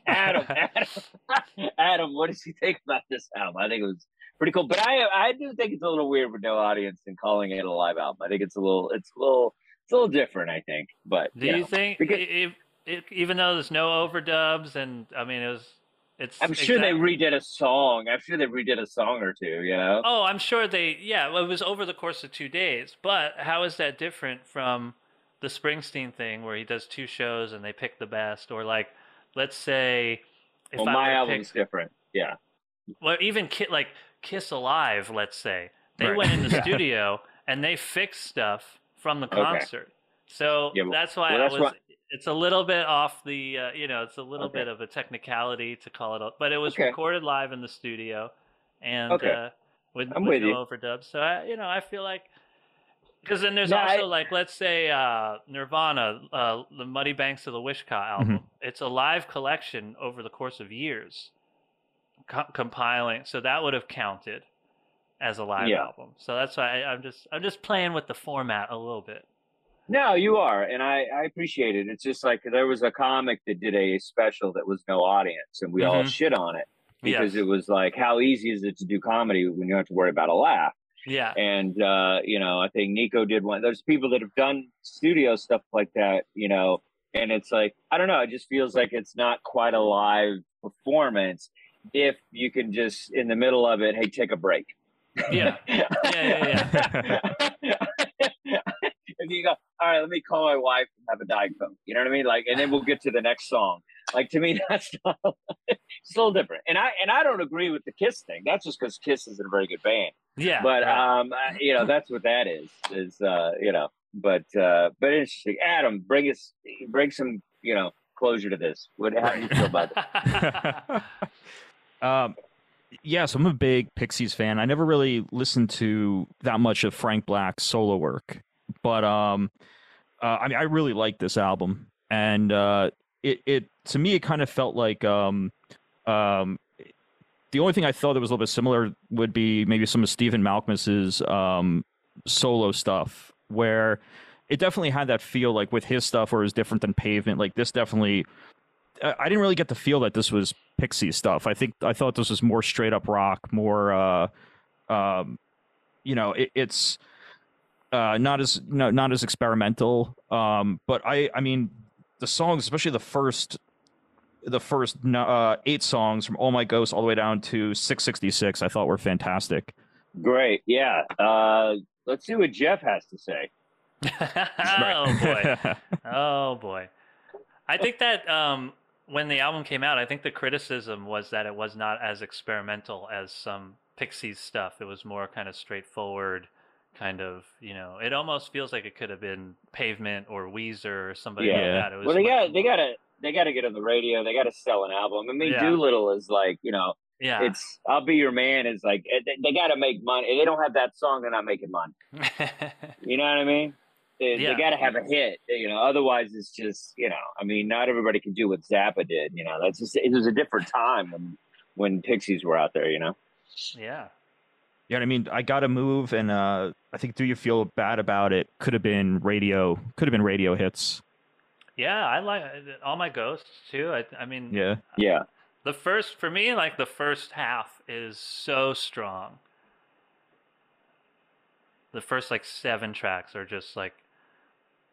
Adam, Adam, Adam, what does he think about this album? I think it was pretty cool, but I I do think it's a little weird with no audience and calling it a live album. I think it's a little it's a little it's a little different. I think, but Do you you know, think, because- if, if, even though there's no overdubs, and I mean, it was, it's. I'm sure they redid a song. I'm sure they redid a song or two. You know. Oh, I'm sure they. Yeah, well, it was over the course of two days. But how is that different from the Springsteen thing, where he does two shows and they pick the best, or like, let's say, if well, I my album's pick, different. Yeah. well, even Ki- like Kiss Alive, let's say, they Right. went in the studio and they fixed stuff from the Okay. concert. So Yeah, well- that's why well, I was. why- It's a little bit off the, uh, you know, it's a little Okay. bit of a technicality to call it, but it was Okay. recorded live in the studio, and Okay. uh, with, I'm with with no overdubs. So I, you know, I feel like because then there's No, also I- like let's say uh, Nirvana, uh, the Muddy Banks of the Wishkah album. It's a live collection over the course of years, co- compiling. So that would have counted as a live Yeah. album. So that's why I, I'm just I'm just playing with the format a little bit. No, you are, and I, I appreciate it. It's just like there was a comic that did a special that was no audience, and we all Mhm. shit on it because Yes. it was like, how easy is it to do comedy when you don't have to worry about a laugh? Yeah. And uh, you know, I think Nico did one. There's people that have done studio stuff like that, you know, and it's like I don't know. It just feels like it's not quite a live performance if you can just in the middle of it, hey, take a break. Yeah. Yeah, yeah. if you go, all right, let me call my wife and have a diet coke. You know what I mean? Like, and then we'll get to the next song. Like to me, that's not, it's a little different. And I and I don't agree with the Kiss thing. That's just because Kiss isn't a very good band. Yeah. But right. um, uh, you know, that's what that is. Is uh, you know, but uh, but interesting. Adam, bring us, bring some, you know, closure to this. What how do you feel about it? um, yeah, so I'm a big Pixies fan. I never really listened to that much of Frank Black's solo work, but um, uh, I mean, I really like this album, and uh, it it to me it kind of felt like um, um, the only thing I thought that was a little bit similar would be maybe some of Stephen Malkmus's um, solo stuff, where it definitely had that feel like with his stuff where it was different than Pavement. Like this definitely, I I didn't really get the feel that this was Pixie stuff. I think I thought this was more straight up rock, more, uh, um, you know, it, it's uh, not as no, not as experimental. Um, but I, I mean, the songs, especially the first, the first uh, eight songs from All My Ghosts all the way down to 666, I thought were fantastic. Great, yeah. Uh, let's see what Jeff has to say. oh boy. Oh boy. I think that um, when the album came out, I think the criticism was that it was not as experimental as some Pixies stuff. It was more kind of straightforward, kind of you know. It almost feels like it could have been Pavement or Weezer or somebody like Yeah. that. It was Well, they got they got to they got to get on the radio. They got to sell an album. I mean, Yeah. Doolittle is like you know Yeah. It's "I'll Be Your Man" is like eh, they, they got to make money. They don't have that song, they're not making money. You know what I mean? They, Yeah. they got to have a hit. You know, otherwise it's just you know. I mean, not everybody can do what Zappa did. You know, that's just it was a different time when when Pixies were out there. You know. yeah. You know what I mean? I gotta move, and uh, I think "Do You Feel Bad About It" could have been radio, could have been radio hits. Yeah, I like all my ghosts too. I, I mean, Yeah, Yeah. the first for me, like the first half is so strong. The first like seven tracks are just like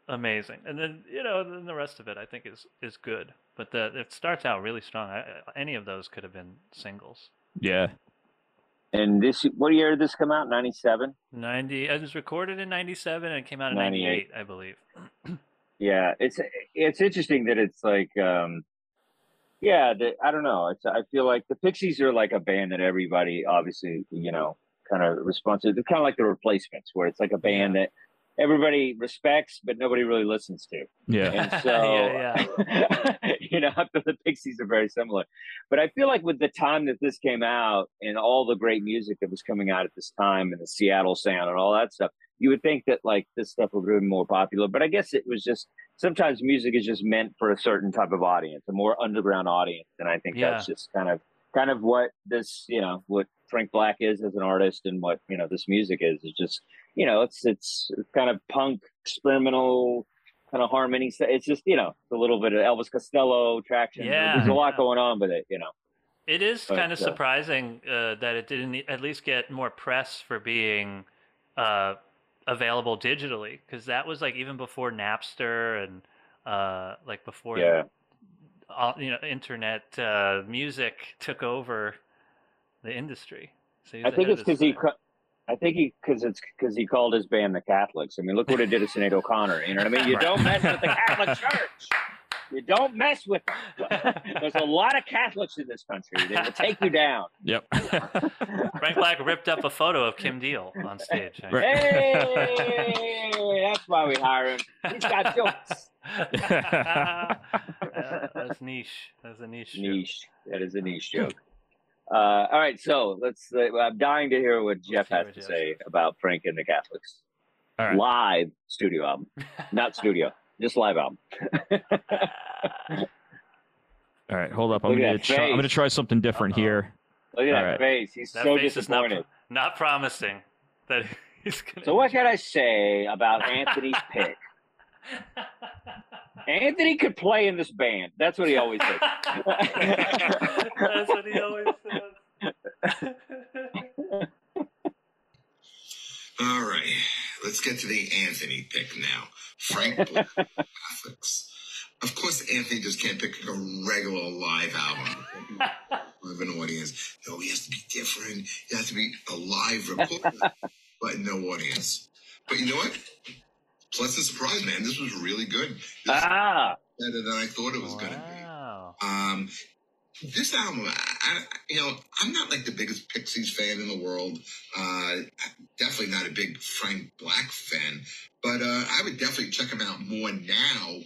amazing, and then you know, then the rest of it I think is is good. But the it starts out really strong. I, I- any of those could have been singles. yeah. And this, what year did this come out? Ninety seven. Ninety. It was recorded in '97 and it came out in 98. '98, I believe. Yeah, it's it's interesting that it's like, um, yeah, the, I don't know. It's I feel like the Pixies are like a band that everybody obviously you know kind of responds to. They're kind of like the Replacements, where it's like a band that everybody respects but nobody really listens to. Yeah. And so, Yeah, you know, I feel the Pixies are very similar. But I feel like with the time that this came out and all the great music that was coming out at this time and the Seattle sound and all that stuff, you would think that like this stuff would be more popular. But I guess it was just sometimes music is just meant for a certain type of audience, a more underground audience. And I think that's just kind of kind of what this, you know, what Frank Black is as an artist and what, you know, this music is, is just, you know, it's it's kind of punk, experimental, kind of harmony. It's just, you know, a little bit of Elvis Costello traction. Yeah, There's a lot yeah. going on with it, you know. It is But, kind of uh, surprising uh, that it didn't at least get more press for being uh, available digitally, because that was like even before Napster and uh, like before Yeah. all, you know internet uh, music took over the industry. So I think it's because he, I think he, because it's because he called his band the Catholics. I mean, look what it did to Sinead O'Connor. You know what I mean? You don't mess with the Catholic Church. You don't mess with them. There's a lot of Catholics in this country. They will take you down. Yep. Frank Black ripped up a photo of Kim Deal on stage. Right. Hey, that's why we hire him. He's got jokes. Uh, that's niche. That's a niche. joke. Niche. That is a niche joke. Uh, all right, so let's. Uh, I'm dying to hear what Jeff has to Jeff say about Frank and the Catholics. All right. Live studio album, not studio, just live album. All right. Hold up. I'm gonna try. I'm gonna try something different Uh-oh. here. Look at All that right. face. He's That so face is not disappointed. not promising that he's gonna. So what can I say about Anthony's pick? Anthony could play in this band. That's what he always says. That's what he always says. All right, let's get to the Anthony pick now. Frank Black, Catholics. Of course, Anthony just can't pick a regular live album with an audience. No, he has to be different. He has to be a live recording, but no audience. But you know what? Pleasant surprise, man. This was really good. This ah, better than I thought it was going to be. Um, this album, I, I, you know, I'm not like the biggest Pixies fan in the world. Uh, definitely not a big Frank Black fan, but uh, I would definitely check him out more now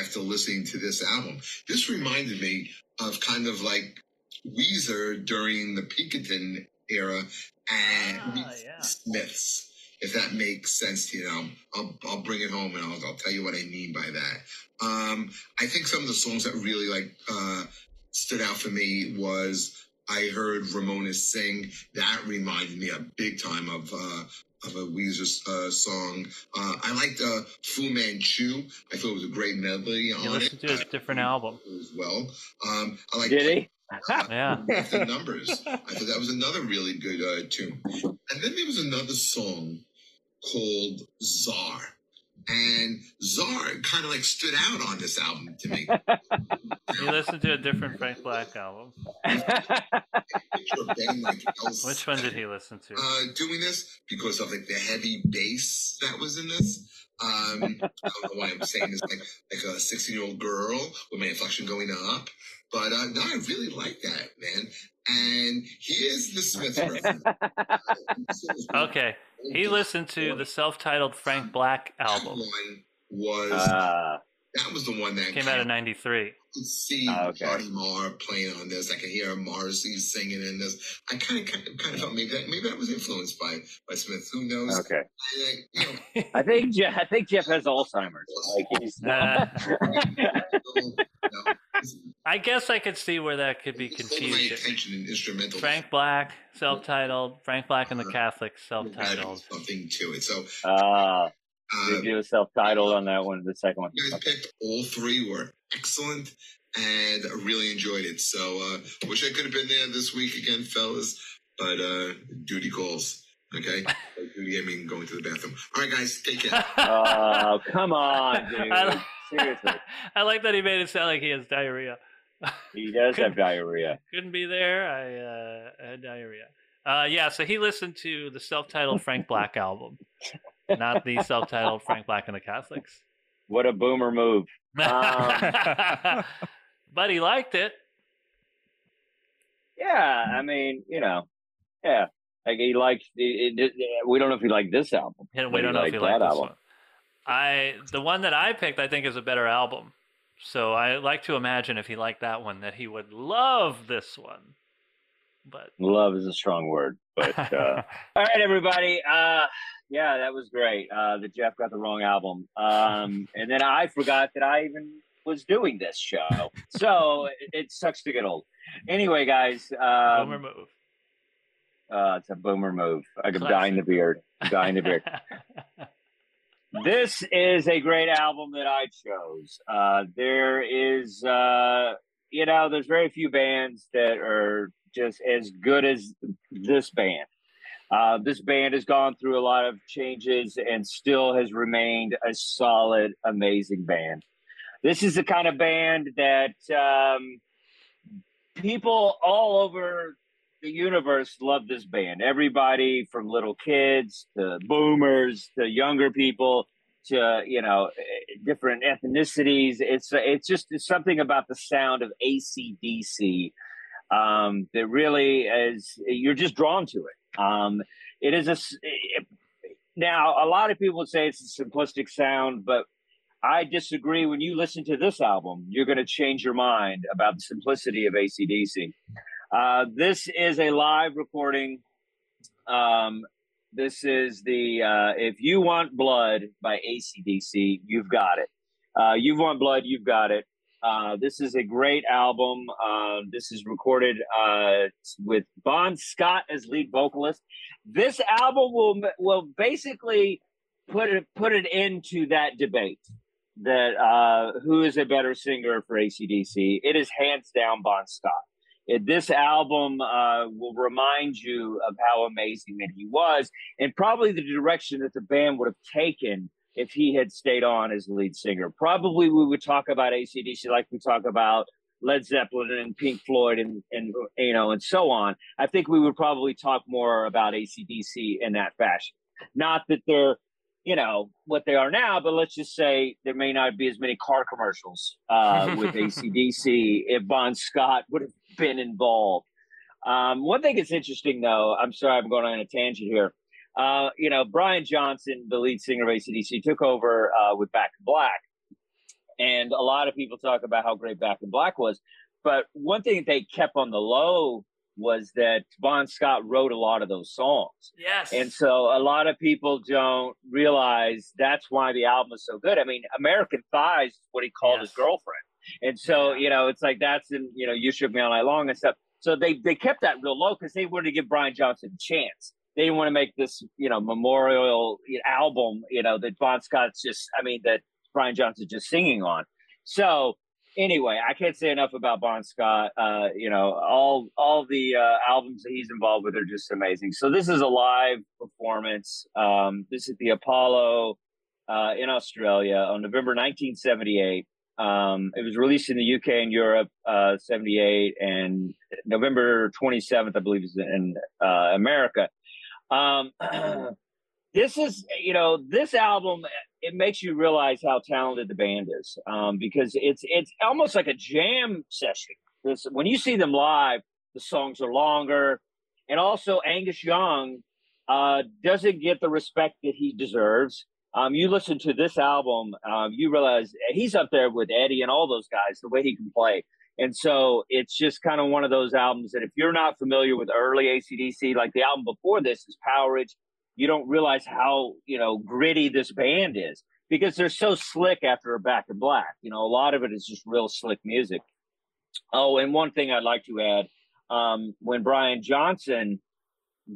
after listening to this album. This reminded me of kind of like Weezer during the Pinkerton era and Ah, yeah. Smiths. If that makes sense to you, know, I'll, I'll bring it home and I'll, I'll tell you what I mean by that. Um, I think some of the songs that really like uh, stood out for me was I heard Ramona sing. That reminded me a big time of uh, of a Weezer uh, song. Uh, I liked uh, Fu Manchu. I thought it was a great medley You on listened it to his different album. as well. Um, I like did he? Yeah. the numbers. I thought that was another really good uh, tune. And then there was another song called Czar. And Czar kind of like stood out on this album to me. You listened to a different Frank Black album. Picture a band like Elsa Which one did he listen to? uh, doing this because of like the heavy bass that was in this. Um, I don't know why I'm saying this like like a 16 year old girl with my inflection going up, but uh, no, I really like that man. And here's the Smith reference. Okay. He listened to the self-titled Frank Black album. Was uh, That was the one that Came out in '93. I could see Oh, okay. Marty Marr playing on this. I could hear Morrissey singing in this. I kind of, kind of, kind of felt maybe that maybe I was influenced by by Smith. Who knows? Okay. I, you know, I think Jeff, I think Jeff has Alzheimer's. Like he's Uh, I guess I could see where that could be hold my confusing. attention in instrumental. Frank Black, self-titled. Frank Black and the Catholics, self-titled. something to it. So uh, did you self-titled on that one? The second one. you guys picked all three were excellent and I really enjoyed it. So uh wish I could have been there this week again, fellas. But uh duty calls. Okay. Duty I mean going to the bathroom. All right guys, take care. Oh, come on, dude. I, Seriously. I like that he made it sound like he has diarrhea. He does have diarrhea. Couldn't be there. I uh, had diarrhea. Uh, yeah, so he listened to the self-titled Frank Black album, not the self-titled Frank Black and the Catholics. What a boomer move. but he liked it. Yeah, I mean, you know, yeah. Like he likes. It, it, it- we don't know if he liked this album. And we don't know if he liked liked that album. one. I the one that I picked, I think, is a better album. So I like to imagine if he liked that one, that he would love this one. But Love is a strong word, but uh, all right, everybody. Uh, yeah, that was great. Uh, that Jeff got the wrong album, um, and then I forgot that I even was doing this show. So it, it sucks to get old. Anyway, guys, um, boomer move. uh, it's a boomer move. I'm Classic. dying the beard. Dying the beard. this is a great album that I chose. Uh, there is, uh, you know, there's very few bands that are just as good as this band. Uh, this band has gone through a lot of changes and still has remained a solid, amazing band. This is the kind of band that um, people all over the universe love this band. Everybody from little kids to boomers to younger people to you know different ethnicities. It's it's just it's something about the sound of ACDC um, that really is you're just drawn to it. Um, it is a it- now a lot of people say it's a simplistic sound, but I disagree. When you listen to this album, you're going to change your mind about the simplicity of ACDC. Uh, this is a live recording. Um, this is the uh, If You Want Blood by ACDC. You've got it. Uh, you Want Blood, you've got it. Uh, this is a great album. Uh, this is recorded uh, with Bon Scott as lead vocalist. This album will will basically put it put it into that debate that uh, who is a better singer for ACDC. It is hands down Bon Scott. It, this album uh, will remind you of how amazing that he was, and probably the direction that the band would have taken if he had stayed on as lead singer. Probably we would talk about ACDC like we talk about Led Zeppelin and Pink Floyd and and you know and so on. I think we would probably talk more about ACDC in that fashion. Not that they're you know what they are now, but let's just say there may not be as many car commercials uh, with ACDC if Bon Scott would have been involved. Um, one thing that's interesting, though, I'm sorry I'm going on a tangent here. Uh, you know, Brian Johnson, the lead singer of ACDC, took over uh, with Back in Black. And a lot of people talk about how great Back in Black was. But one thing they kept on the low was that Bon Scott wrote a lot of those songs. Yes. And so a lot of people don't realize that's why the album is so good. I mean, American Thighs is what he called his girlfriend. And so, Yeah. you know, it's like that's in, you know, You Shook Me All Night Long and stuff. So they, they kept that real low because they wanted to give Brian Johnson a chance. They want to make this, you know, memorial album, you know, that Bon Scott's just, I mean, that Brian Johnson's just singing on. So anyway, I can't say enough about Bon Scott. Uh, you know, all all the uh, albums that he's involved with are just amazing. So this is a live performance. Um, this is the Apollo uh, in Australia on November 1978. Um, it was released in the UK and Europe, uh, 78, and November 27th, I believe, is in uh, America. Um, this is, you know, this album it makes you realize how talented the band is um, because it's it's almost like a jam session. This when you see them live, the songs are longer, and also Angus Young uh, doesn't get the respect that he deserves. Um, you listen to this album, um, you realize he's up there with Eddie and all those guys. The way he can play, and so it's just kind of one of those albums that if you're not familiar with early ACDC, like the album before this is Powerage, you don't realize how you know gritty this band is because they're so slick after a Back in Black. You know, a lot of it is just real slick music. Oh, and one thing I'd like to add: um, when Brian Johnson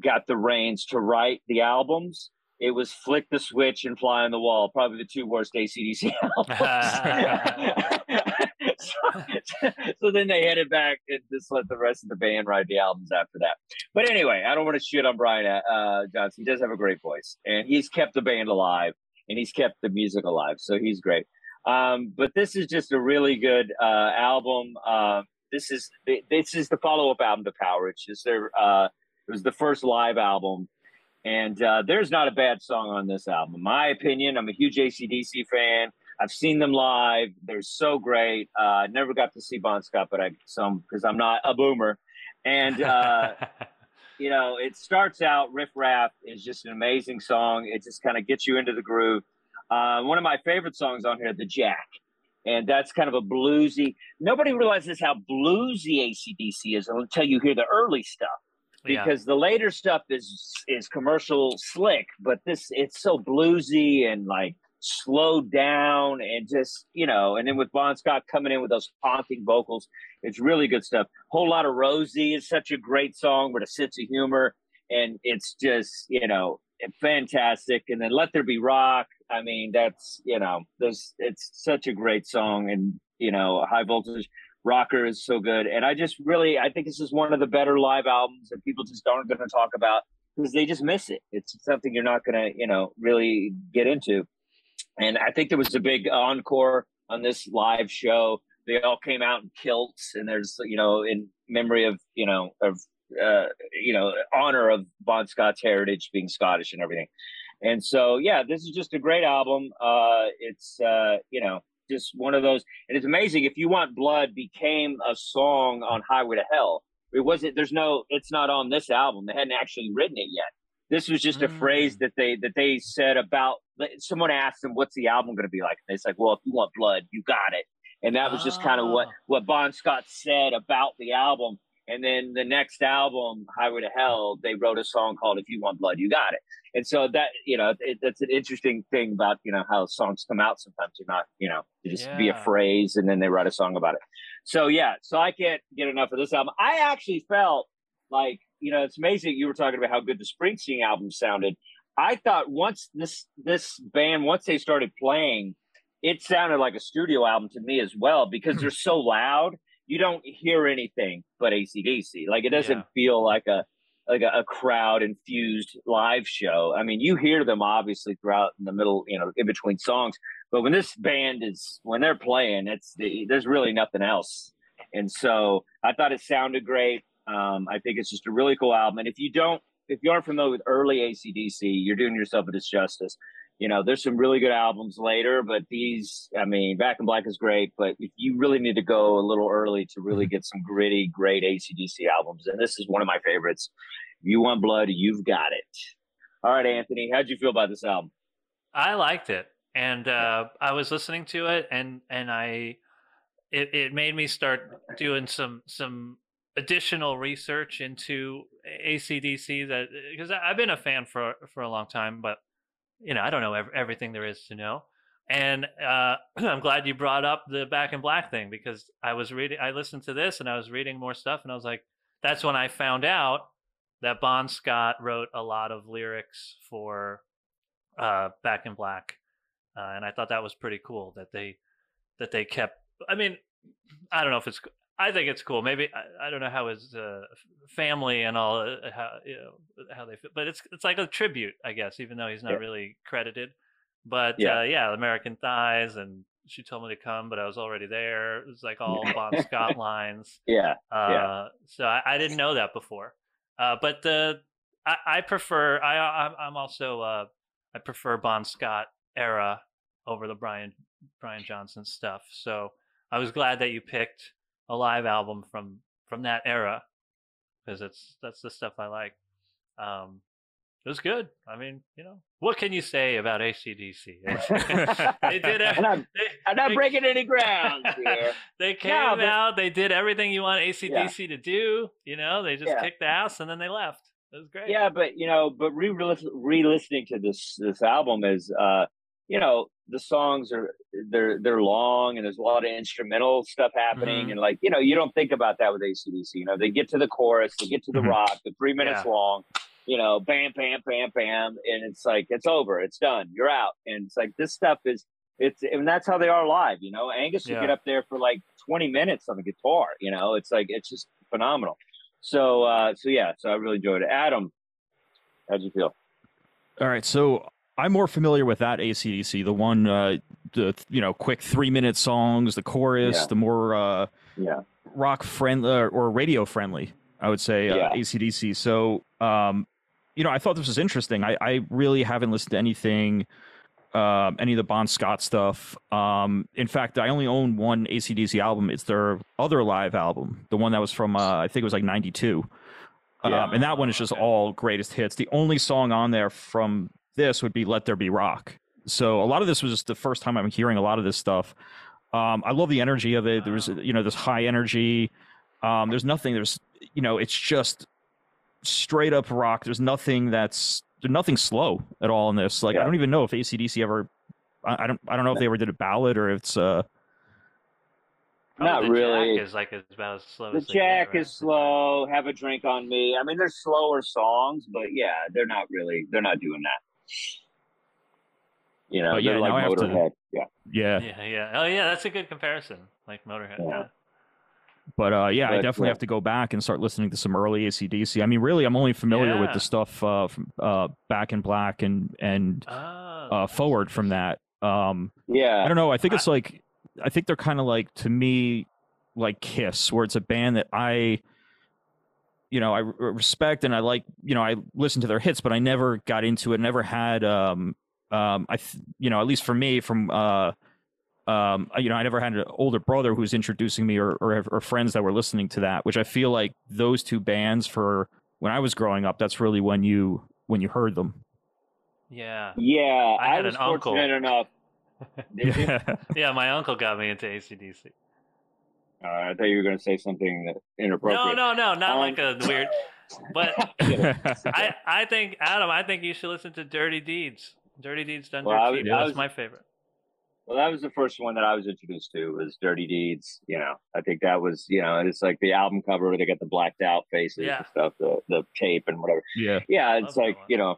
got the reins to write the albums, it was "Flick the Switch" and "Fly on the Wall," probably the two worst ACDC albums. so, then they headed back and just let the rest of the band write the albums after that. But anyway, I don't want to shit on Brian uh, Johnson. He does have a great voice, and he's kept the band alive and he's kept the music alive. So he's great. Um, but this is just a really good uh, album. Uh, this is this is the follow up album to Powerage. Is there? Uh, it was the first live album, and uh, there's not a bad song on this album. In my opinion, I'm a huge ACDC fan. I've seen them live. They're so great. Uh, I never got to see Bon Scott, but I some because I'm not a boomer. And uh, you know, it starts out Riff Raff is just an amazing song. It just kind of gets you into the groove. Uh, one of my favorite songs on here, The Jack. And that's kind of a bluesy. Nobody realizes how bluesy ACDC is until you hear the early stuff. Because yeah. the later stuff is is commercial slick, but this it's so bluesy and like slowed down and just you know and then with bon scott coming in with those haunting vocals it's really good stuff. Whole lot of rosie is such a great song with a sense of humor and it's just you know fantastic. And then let there be rock i mean that's you know there's it's such a great song and you know high voltage rocker is so good. And i just really i think this is one of the better live albums that people just aren't going to talk about because they just miss it. It's something you're not going to you know really get into and I think there was a big encore on this live show. They all came out in kilts, and there's you know in memory of you know of uh, you know honor of Bon Scott's heritage being Scottish and everything. And so yeah, this is just a great album. Uh, it's uh, you know just one of those, and it's amazing. If you want blood, became a song on Highway to Hell. It wasn't. There's no. It's not on this album. They hadn't actually written it yet. This was just a mm. phrase that they that they said about someone asked him, "What's the album going to be like?" And it's like, "Well, if you want blood, you got it." And that was just kind of what ah. what Bon Scott said about the album. And then the next album, Highway to Hell, they wrote a song called "If You Want Blood, You Got It." And so that you know, it, that's an interesting thing about you know how songs come out. Sometimes they're not you know they just yeah. be a phrase, and then they write a song about it. So yeah, so I can't get enough of this album. I actually felt like you know, it's amazing you were talking about how good the Springsteen album sounded. I thought once this this band once they started playing, it sounded like a studio album to me as well because they're so loud. You don't hear anything but ACDC. Like it doesn't yeah. feel like a like a, a, crowd infused live show. I mean, you hear them obviously throughout in the middle, you know, in between songs. But when this band is when they're playing, it's the, there's really nothing else. And so I thought it sounded great. Um, I think it's just a really cool album. And if you don't, if you aren't familiar with early ACDC, you're doing yourself a disjustice. You know, there's some really good albums later, but these, I mean, Back in Black is great, but you really need to go a little early to really mm-hmm. get some gritty, great ACDC albums, and this is one of my favorites. If you want blood, you've got it. All right, Anthony, how'd you feel about this album? I liked it, and uh, I was listening to it, and and I, it, it made me start doing some some additional research into ACDC that because I've been a fan for for a long time, but you know I don't know everything there is to know. And uh, I'm glad you brought up the Back in Black thing because I was reading, I listened to this and I was reading more stuff, and I was like, that's when I found out that Bon Scott wrote a lot of lyrics for uh, Back in Black, uh, and I thought that was pretty cool that they that they kept. I mean, I don't know if it's I think it's cool. Maybe I, I don't know how his uh, family and all uh, how you know how they feel, but it's it's like a tribute, I guess, even though he's not yeah. really credited. But yeah. Uh, yeah, American Thighs and she told me to come, but I was already there. It was like all Bon Scott lines. Yeah, uh, yeah. So I, I, didn't know that before. Uh, but the I, I, prefer I I'm also uh, I prefer Bon Scott era over the Brian Brian Johnson stuff. So I was glad that you picked a live album from from that era because it's that's the stuff I like. Um, It was good. I mean, you know, what can you say about ACDC? they did. I'm not, they, I'm not they- breaking any ground here. they came No, but- out. They did everything you want ACDC to do. You know, they just Yeah. kicked the ass and then they left. It was great. Yeah, but you know, but re re-listening to this this album is, uh, you know, the songs are they're they're long and there's a lot of instrumental stuff happening Mhm. and like you know you don't think about that with ACDC. You know, they get to the chorus, they get to the Mhm. rock, the three minutes Yeah. long. You know, bam, bam, bam, bam, and it's like it's over, it's done, you're out, and it's like this stuff is. It's and that's how they are live, you know. Angus would get up there for like 20 minutes on the guitar, you know. It's like it's just phenomenal. So uh so yeah, so I really enjoyed it. Adam, how'd you feel? All right, so I'm more familiar with that ACDC, the one, uh, the you know, quick three minute songs, the chorus, Yeah. the more uh, Yeah. rock friendly or, or radio friendly, I would say, uh, ACDC. So, um, you know, I thought this was interesting. I, I really haven't listened to anything, um, any of the Bon Scott stuff. Um, in fact, I only own one ACDC album. It's their other live album, the one that was from, uh, I think it was like 92. Yeah. Um, and that one is just all greatest hits. The only song on there from this would be "Let There Be Rock." So a lot of this was just the first time I'm hearing a lot of this stuff. Um, I love the energy of it. There's you know this high energy. Um, there's nothing. There's you know it's just straight up rock. There's nothing that's there's nothing slow at all in this. Like I don't even know if ACDC ever. I, I don't. I don't know if they ever did a ballad or if it's. Uh, Probably Not the really. Jack is like is about as slow The as they get, Jack right? is slow. Have a drink on me. I mean, they're slower songs, but yeah, they're not really. They're not doing that. You know, Oh, yeah, they're like now I have to- Motorhead. Yeah, yeah, Yeah, yeah. Oh, yeah. That's a good comparison. Like Motorhead. Yeah. Yeah. But uh, yeah, I definitely yeah. have to go back and start listening to some early ACDC. I mean, really, I'm only familiar with the stuff uh, from uh, Back in Black and and Oh, uh, forward from that. Um, yeah. I don't know. I think it's like I think they're kind of like to me like Kiss, where it's a band that I you know I respect and I like. You know, I listen to their hits, but I never got into it. Never had. Um, um, I th- you know at least for me from. Uh, um, you know, I never had an older brother who was introducing me or, or or friends that were listening to that, which I feel like those two bands for when I was growing up, that's really when you when you heard them. Yeah. Yeah, I I, had was an uncle. fortunate enough. Yeah. Yeah. My uncle got me into ACDC. Uh, I thought you were going to say something that- No, inappropriate. no, no. No, not Um, like a weird. But I, I think, Adam, I think you should listen to Dirty Deeds. Dirty Deeds Done Well, I Dirt was- Cheap. I That's was- my favorite. Well, that was the first one that I was introduced to was Dirty Deeds. You know, I think that was you know, it's like the album cover where they got the blacked out faces Yeah. and stuff, the the tape and whatever. yeah. Yeah, it's that like you know,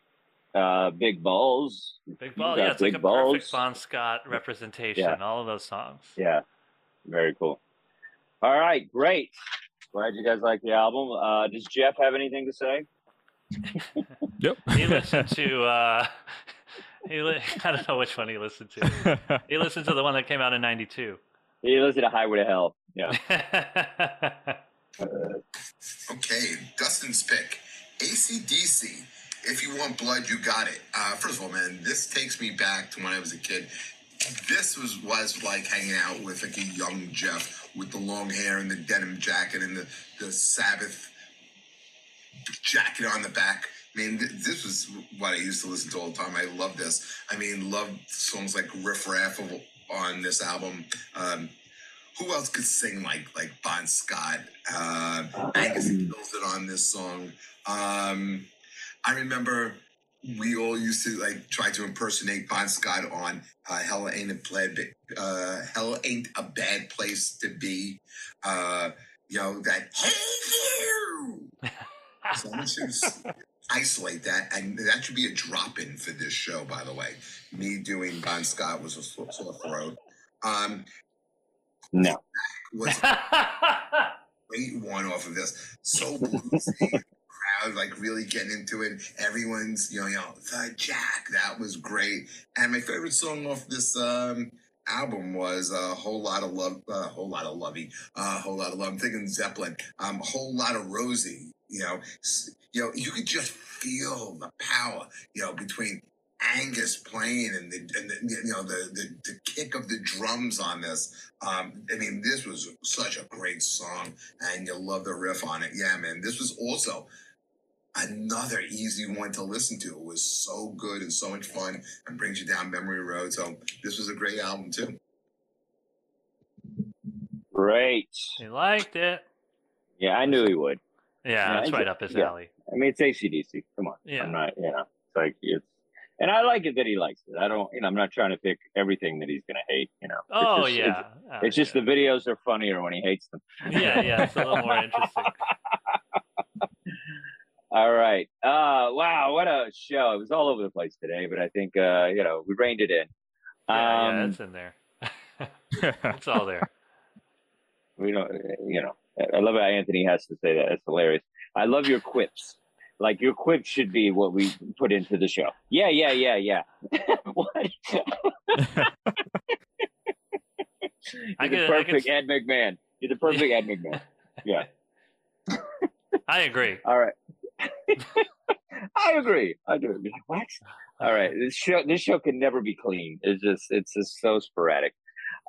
uh, big balls. Big Balls, Ball. got Yeah, it's like a Balls. perfect Bon Scott representation. Yeah. All of those songs. Yeah, very cool. All right, great. Glad you guys like the album. Uh, does Jeff have anything to say? Yep. He listened to. Uh, he li- I don't know which one he listened to. He listened to the one that came out in '92. He listened to Highway to Hell. Yeah. Okay, Dustin's pick. ACDC. If you want blood, you got it. Uh, first of all, man, this takes me back to when I was a kid. This was was like hanging out with like a young Jeff with the long hair and the denim jacket and the, the Sabbath jacket on the back. I mean, th- this was what I used to listen to all the time. I love this. I mean, love songs like Riff Raff of- on this album. Um, who else could sing like like Bon Scott? Uh, Angus kills it on this song. Um, I remember we all used to like try to impersonate Bon Scott on uh, "Hell Ain't a Bad uh, Hell Ain't a Bad Place to Be." Uh, you know that "Hey you." Someone should s- isolate that, and that should be a drop-in for this show. By the way, me doing Bon Scott was a sore sore throat. Um, No. was a great one off of this. So bluesy, crowd like really getting into it. Everyone's you know, you know, the Jack. That was great. And my favorite song off this um album was a whole lot of love, a whole lot of lovey, a whole lot of love. I'm thinking Zeppelin, um, a whole lot of Rosie. You know, you know, you could just feel the power. You know, between Angus playing and the, and the you know the, the the kick of the drums on this. Um, I mean, this was such a great song, and you love the riff on it. Yeah, man, this was also another easy one to listen to. It was so good and so much fun and brings you down memory road. So this was a great album too. Great. He liked it. Yeah, I knew he would. Yeah, Yeah, that's it's- right up his yeah. alley. I mean, it's ACDC. Come on. Yeah. I'm not, you know, it's like, it's, and I like it that he likes it. I don't, you know, I'm not trying to pick everything that he's going to hate, you know. It's Oh just- yeah. It's, it's just the videos are funnier when he hates them. Yeah, yeah. It's a little more interesting. All right. Uh, wow. What a show. It was all over the place today, but I think, uh, you know, we reined it in. Yeah, yeah, Um, it's in there. it's all there. we don't, you know, I love how Anthony has to say that. It's hilarious. I love your quips. Like your quips should be what we put into the show. Yeah, yeah, yeah, yeah. what? I You're the could- I perfect Ed McMahon. You're the perfect Ed McMahon. Yeah. I agree. All right. I agree. I do. Like, What? All right. This show this show can never be clean. It's just it's just so sporadic.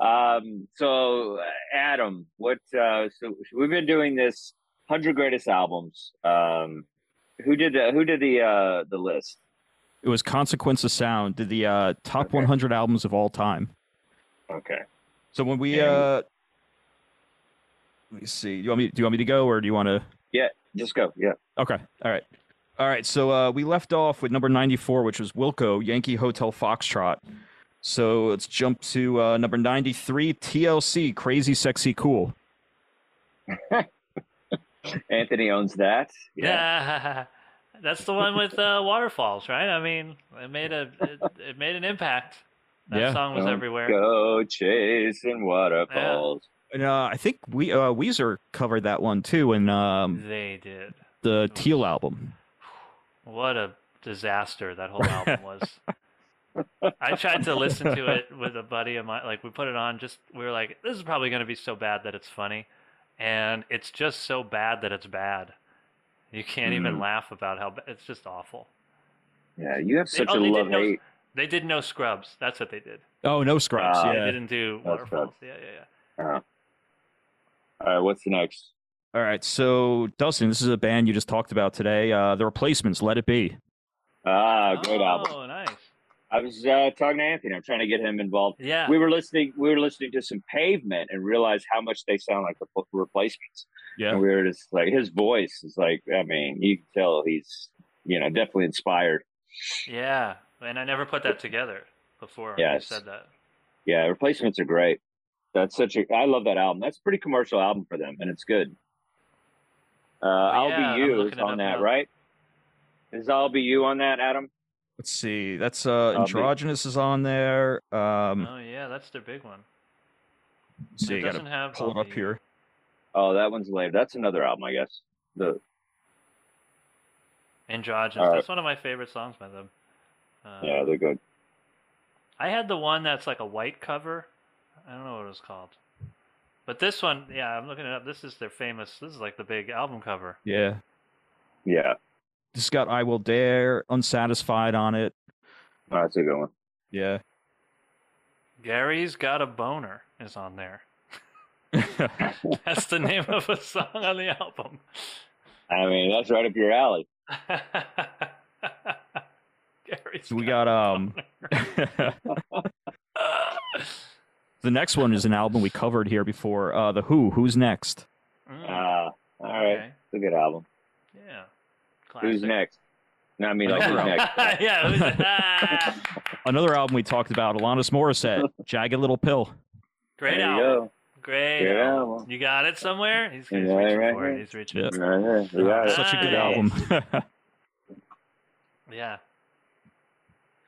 Um so Adam, what uh so we've been doing this 100 greatest albums. Um who did the who did the uh the list? It was Consequence of Sound, did the uh, top Okay. 100 albums of all time. Okay. So when we, And- uh, let me see. Do you want me? Do you want me to go, or do you want to? Yeah, just go. Yeah. Okay. All right. All right. So uh, we left off with number 94, which was Wilco Yankee Hotel Foxtrot. So let's jump to uh, number 93, TLC Crazy Sexy Cool. Anthony owns that. Yeah. That's the one with uh, waterfalls, right? I mean, it made a it, it made an impact. That Yeah. song was Don't everywhere. Go chasing waterfalls. And uh, I think we uh, Weezer covered that one too in um, They did. the Teal album. What a disaster that whole album was. I tried to listen to it with a buddy of mine. Like we put it on, just we were like, this is probably going to be so bad that it's funny, and it's just so bad that it's bad. You can't even Mhm. laugh about how ba- it's just awful. Yeah, you have such oh, a they did love no- hate. They did no scrubs. That's what they did. Oh, no scrubs. They yeah. didn't do No waterfalls. Scrubs. Yeah, yeah, yeah. All right, what's the next? All right. So Dustin, this is a band you just talked about today. Uh, the Replacements. Let it be. Ah, great oh, album. Oh, nice. I was uh, talking to Anthony. I'm trying to get him involved. Yeah. We were listening. We were listening to some Pavement and realized how much they sound like the replacements. Yeah. And we were just like, his voice is like. I mean, you can tell he's, you know, definitely inspired. Yeah. And I never put that together before. you Yes. said that. Yeah, replacements are great. That's such a. I love that album. That's a pretty commercial album for them, and it's good. Uh, I'll yeah, be I'm you is on that, now. right? Is I'll be you on that, Adam? Let's see. That's uh, be- Androgynous is on there. Um, Oh yeah, that's their big one. let's see. it I gotta doesn't have pull it up the- here. Oh, that one's later. That's another album, I guess. The Androgynous. All right. That's one of my favorite songs by them. Uh, yeah, they're good. I had the one that's like a white cover. I don't know what it was called. But this one, yeah, I'm looking it up. This is their famous. This is like the big album cover. Yeah. Yeah, This has got I Will Dare, Unsatisfied on it. oh, that's a good one. Yeah. Gary's Got a Boner is on there. That's the name of a song on the album. I mean, that's right up your alley. Gary's So we got um a Boner. The next one is an album we covered here before. Uh The Who. Who's next? Mm, Ah, all right, okay. it's a good album. Yeah. Who's next? No, I mean, like, who's next? yeah, who's ah, Another album we talked about, Alanis Morissette, Jagged Little Pill. great There you album. go. Great Great album. album. You got it somewhere? He's, he's Yeah, reaching right for it. He's reaching. Yeah. Right here. We got it. Such a good album. Yeah.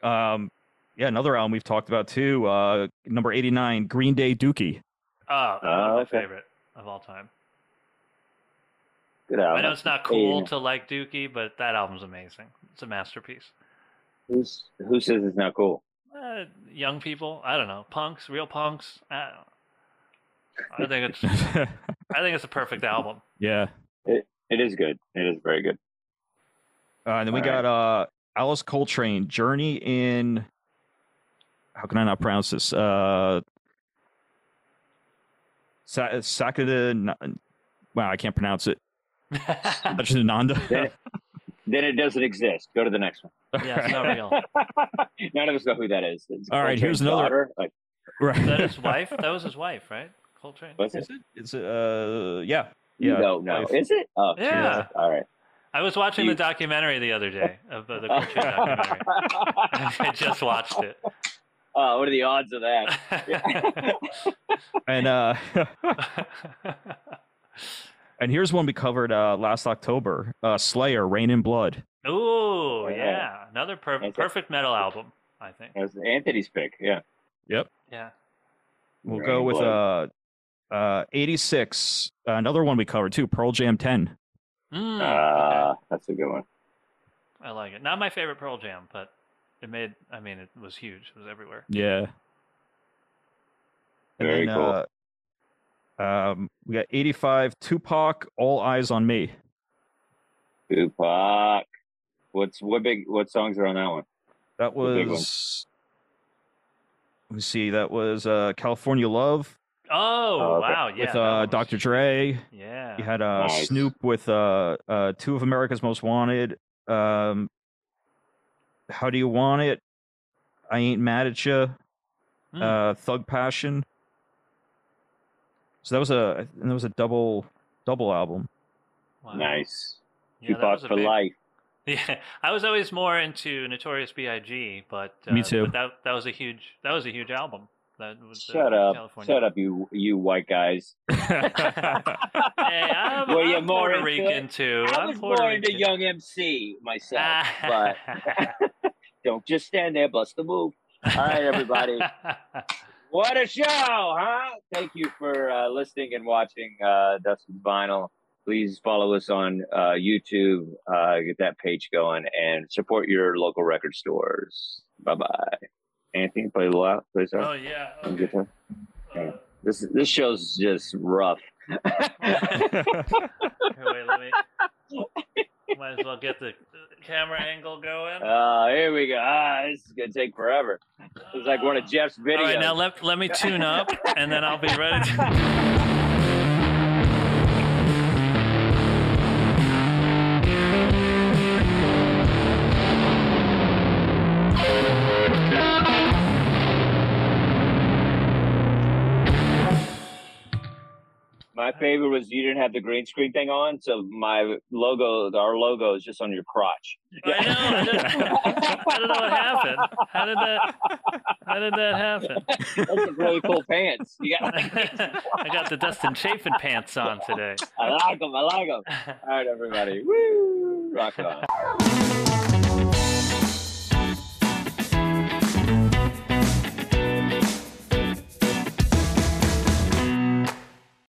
um yeah, another album we've talked about too. Uh number 89, Green Day Dookie. Oh, one of my okay. favorite of all time. Good album. I know it's not cool Hey, to like Dookie, but that album's amazing. It's a masterpiece. Who's, who says it's not cool? Uh, young people, I don't know, punks, real punks. I, don't know. I think it's I think it's a perfect album. yeah. It It is good. It is very good. Uh, and then we All got uh Alice Coltrane, Journey in how can I not pronounce this? Uh Sa- Sakata Na- Wow, I can't pronounce it. Satchidananda. Yeah. then it doesn't exist. Go to the next one. Yeah, it's not real. None of us know who that is. It's All right, here's another- daughter. Like, Right. That his wife? That was his wife, right? Coltrane. what's Is it? it? It's uh yeah. You Yeah. don't know. wife. Is it? Oh, Yeah. Jesus. All right. I was watching You- the documentary the other day of uh, the Coltrane documentary. I just watched it. Oh, what are the odds of that? And uh and here's one we covered uh last October. Uh Slayer, Reign in Blood. Ooh, Yeah. yeah, another per- That's it. perfect metal album, I think. That's Anthony's pick. Yeah. Yep. Yeah. We'll Rain go with uh uh 86. Uh, another one we covered too, Pearl Jam 10. Mm, Uh, okay. That's a good one. I like it. Not my favorite Pearl Jam, but it made. I mean, it was huge. It was everywhere. Yeah. And Very then, cool. uh, um, we got 85 Tupac, All Eyez on Me. Tupac. What's what big? What songs are on that one? That The big one. was. Let me see. That was uh, California Love Oh, Oh, okay. wow! Yeah, with that uh, was Dr. Dre. Yeah. You had uh, Nice. Snoop with uh, uh, two of America's Most Wanted. Um, How do you want it? I ain't mad at you. Hmm. Uh, Thug Passion. So that was a and that was a double double album. Wow. Nice. Yeah, that Tupac for big- life. Yeah, I was always more into Notorious B.I.G., but uh, Me too. But that that was a huge that was a huge album. That was Shut up. California. Shut up, you you white guys. Hey, I'm, Were you I'm more Puerto into Rican it? too. I I'm was Puerto more into Rican. Young MC myself, but don't just stand there, bust the move. All right, everybody. What a show, huh? Thank you for uh, listening and watching uh, Dustin's Vinyl. Please follow us on uh, YouTube, uh, get that page going, and support your local record stores. Bye bye. Anthony, play a little out, please. oh yeah. Some Okay. guitar. Uh, This this show's just rough. wait, let me. Might as well get the camera angle going. uh, here we go. Ah, this is gonna take forever. It's like one of Jeff's videos. All right, now let let me tune up, and then I'll be ready. To... My favorite was you didn't have the green screen thing on, so my logo, our logo, is just on your crotch. I know. I don't, I don't know what happened. How did that? How did that happen? That's really cool pants. You got, I got the Dustin Chafin pants on today. I like them. I like them. All right, everybody. Woo! Rock on.